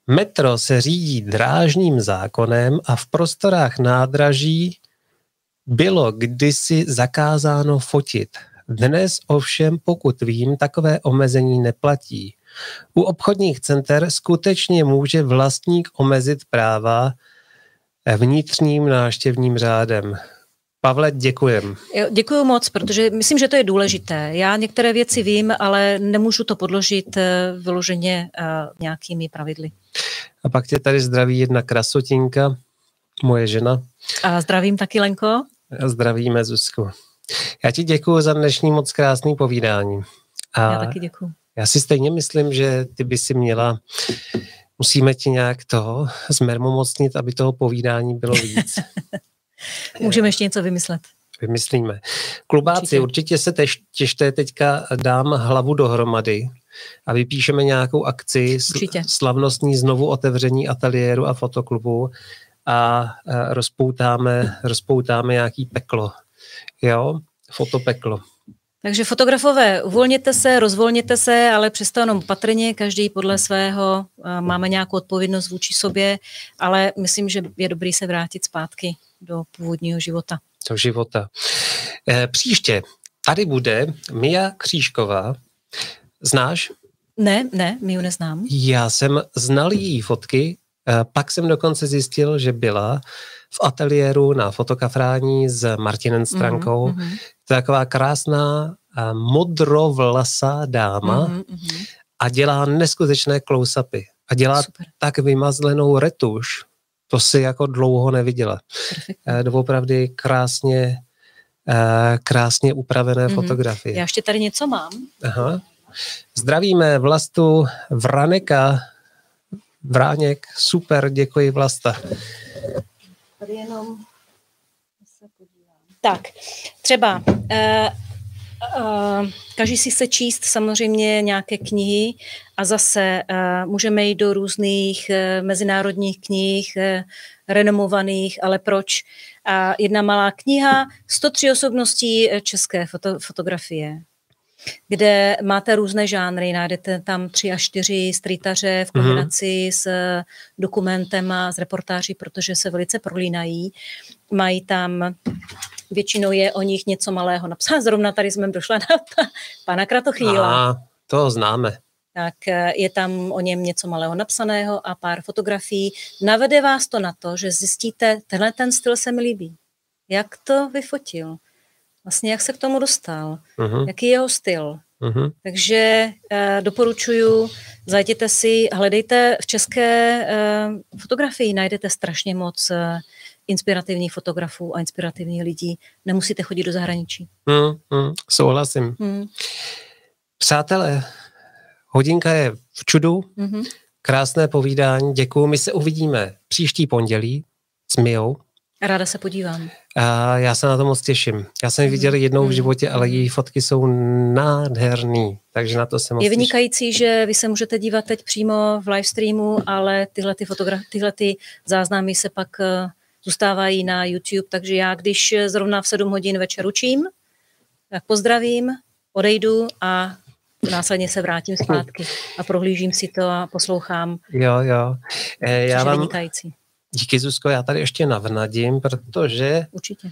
metro se řídí drážním zákonem a v prostorách nádraží bylo kdysi zakázáno fotit. Dnes ovšem, pokud vím, takové omezení neplatí. U obchodních center skutečně může vlastník omezit práva vnitřním náštěvním řádem. Pavle, děkujem. Děkuji moc, protože myslím, že to je důležité. Já některé věci vím, ale nemůžu to podložit eh, vyloženě eh, nějakými pravidly. A pak tě tady zdraví jedna krasotinka, moje žena. A zdravím taky, Lenko. Zdravíme, Zuzku. Já ti děkuji za dnešní moc krásný povídání. A já taky děkuji. Já si stejně myslím, že ty by si měla, musíme ti nějak toho zmermomocnit, aby toho povídání bylo víc. Můžeme ještě něco vymyslet. Vymyslíme. Klubáci, určitě, určitě se tež, těšte, teďka dám hlavu dohromady a vypíšeme nějakou akci, určitě. slavnostní znovu otevření ateliéru a fotoklubu a rozpoutáme, rozpoutáme nějaký peklo. Jo, fotopeklo. Takže fotografové, uvolněte se, rozvolněte se, ale přesto jenom patrně, každý podle svého, máme nějakou odpovědnost vůči sobě, ale myslím, že je dobrý se vrátit zpátky do původního života. Do života. E, příště tady bude Mia Křížková. Znáš? Ne, ne, my ji neznám. Já jsem znal její fotky, pak jsem dokonce zjistil, že byla v ateliéru na fotokafrání s Martinem Strankou. Mm-hmm. To je taková krásná modrovlasá dáma mm-hmm. a dělá neskutečné close-upy. A dělá Super. tak vymazlenou retuš, to si jako dlouho neviděla. Perfektně. Doopravdy krásně, krásně upravené mm-hmm. fotografie. Já ještě tady něco mám. Aha. Zdravíme Vlastu Vraneka. Vráněk, super, děkuji Vlasta. Tady jenom se podívám. Tak, třeba uh, uh, každý si se číst samozřejmě nějaké knihy a zase uh, můžeme jít do různých uh, mezinárodních knih, renomovaných, ale proč? Jedna malá kniha, 103 osobností české foto, fotografie kde máte různé žánry, najdete tam tři až čtyři streetaře v kombinaci mm-hmm. s dokumentem a s reportáří, protože se velice prolínají. Mají tam, většinou je o nich něco malého napsáno. Zrovna tady jsme došla na pana Kratochýla. A to známe. Tak eh, je tam o něm něco malého napsaného a pár fotografií. Navede vás to na to, že zjistíte, tenhle ten styl se mi líbí. Jak to vyfotil? Vlastně jak se k tomu dostal, uh-huh. jaký je jeho styl. Uh-huh. Takže uh, doporučuju, zajděte si, hledejte v české uh, fotografii, najdete strašně moc uh, inspirativních fotografů a inspirativních lidí. Nemusíte chodit do zahraničí. Mm, mm, souhlasím. Mm. Přátelé, hodinka je v čudu, mm-hmm. krásné povídání, děkuju. My se uvidíme příští pondělí s Mijou. Ráda se podívám. A já se na to moc těším. Já jsem ji viděl mm. jednou v životě, ale její fotky jsou nádherný, takže na to se moc Je vynikající, těším. že vy se můžete dívat teď přímo v livestreamu, ale tyhle, ty fotogra- tyhle ty záznamy se pak uh, zůstávají na YouTube, takže já, když zrovna v 7 hodin večer učím, tak pozdravím, odejdu a následně se vrátím zpátky a prohlížím si to a poslouchám. Jo, jo. E, já vám, vynikající. Díky, Zuzko, já tady ještě navnadím, protože Určitě.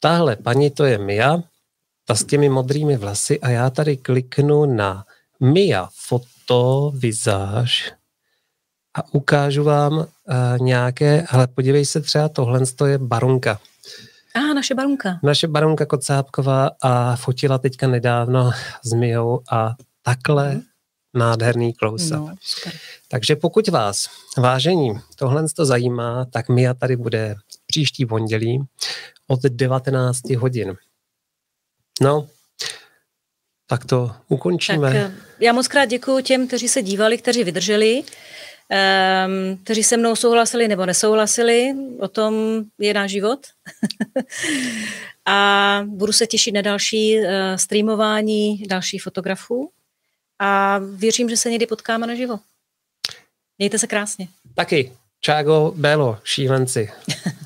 tahle paní to je Mia, ta s těmi modrými vlasy a já tady kliknu na Mia foto vizáž a ukážu vám uh, nějaké, ale podívej se třeba, tohle je Barunka. A ah, naše Barunka. Naše Barunka Kocápková a fotila teďka nedávno s Mijou a takhle mm nádherný close no, Takže pokud vás, vážení, tohle to zajímá, tak Mia tady bude příští pondělí od 19 hodin. No, tak to ukončíme. Tak, eh, já moc krát děkuji těm, kteří se dívali, kteří vydrželi, um, kteří se mnou souhlasili nebo nesouhlasili. O tom je náš život. a budu se těšit na další uh, streamování dalších fotografů a věřím, že se někdy potkáme naživo. Mějte se krásně. Taky. Čágo Belo, šílenci.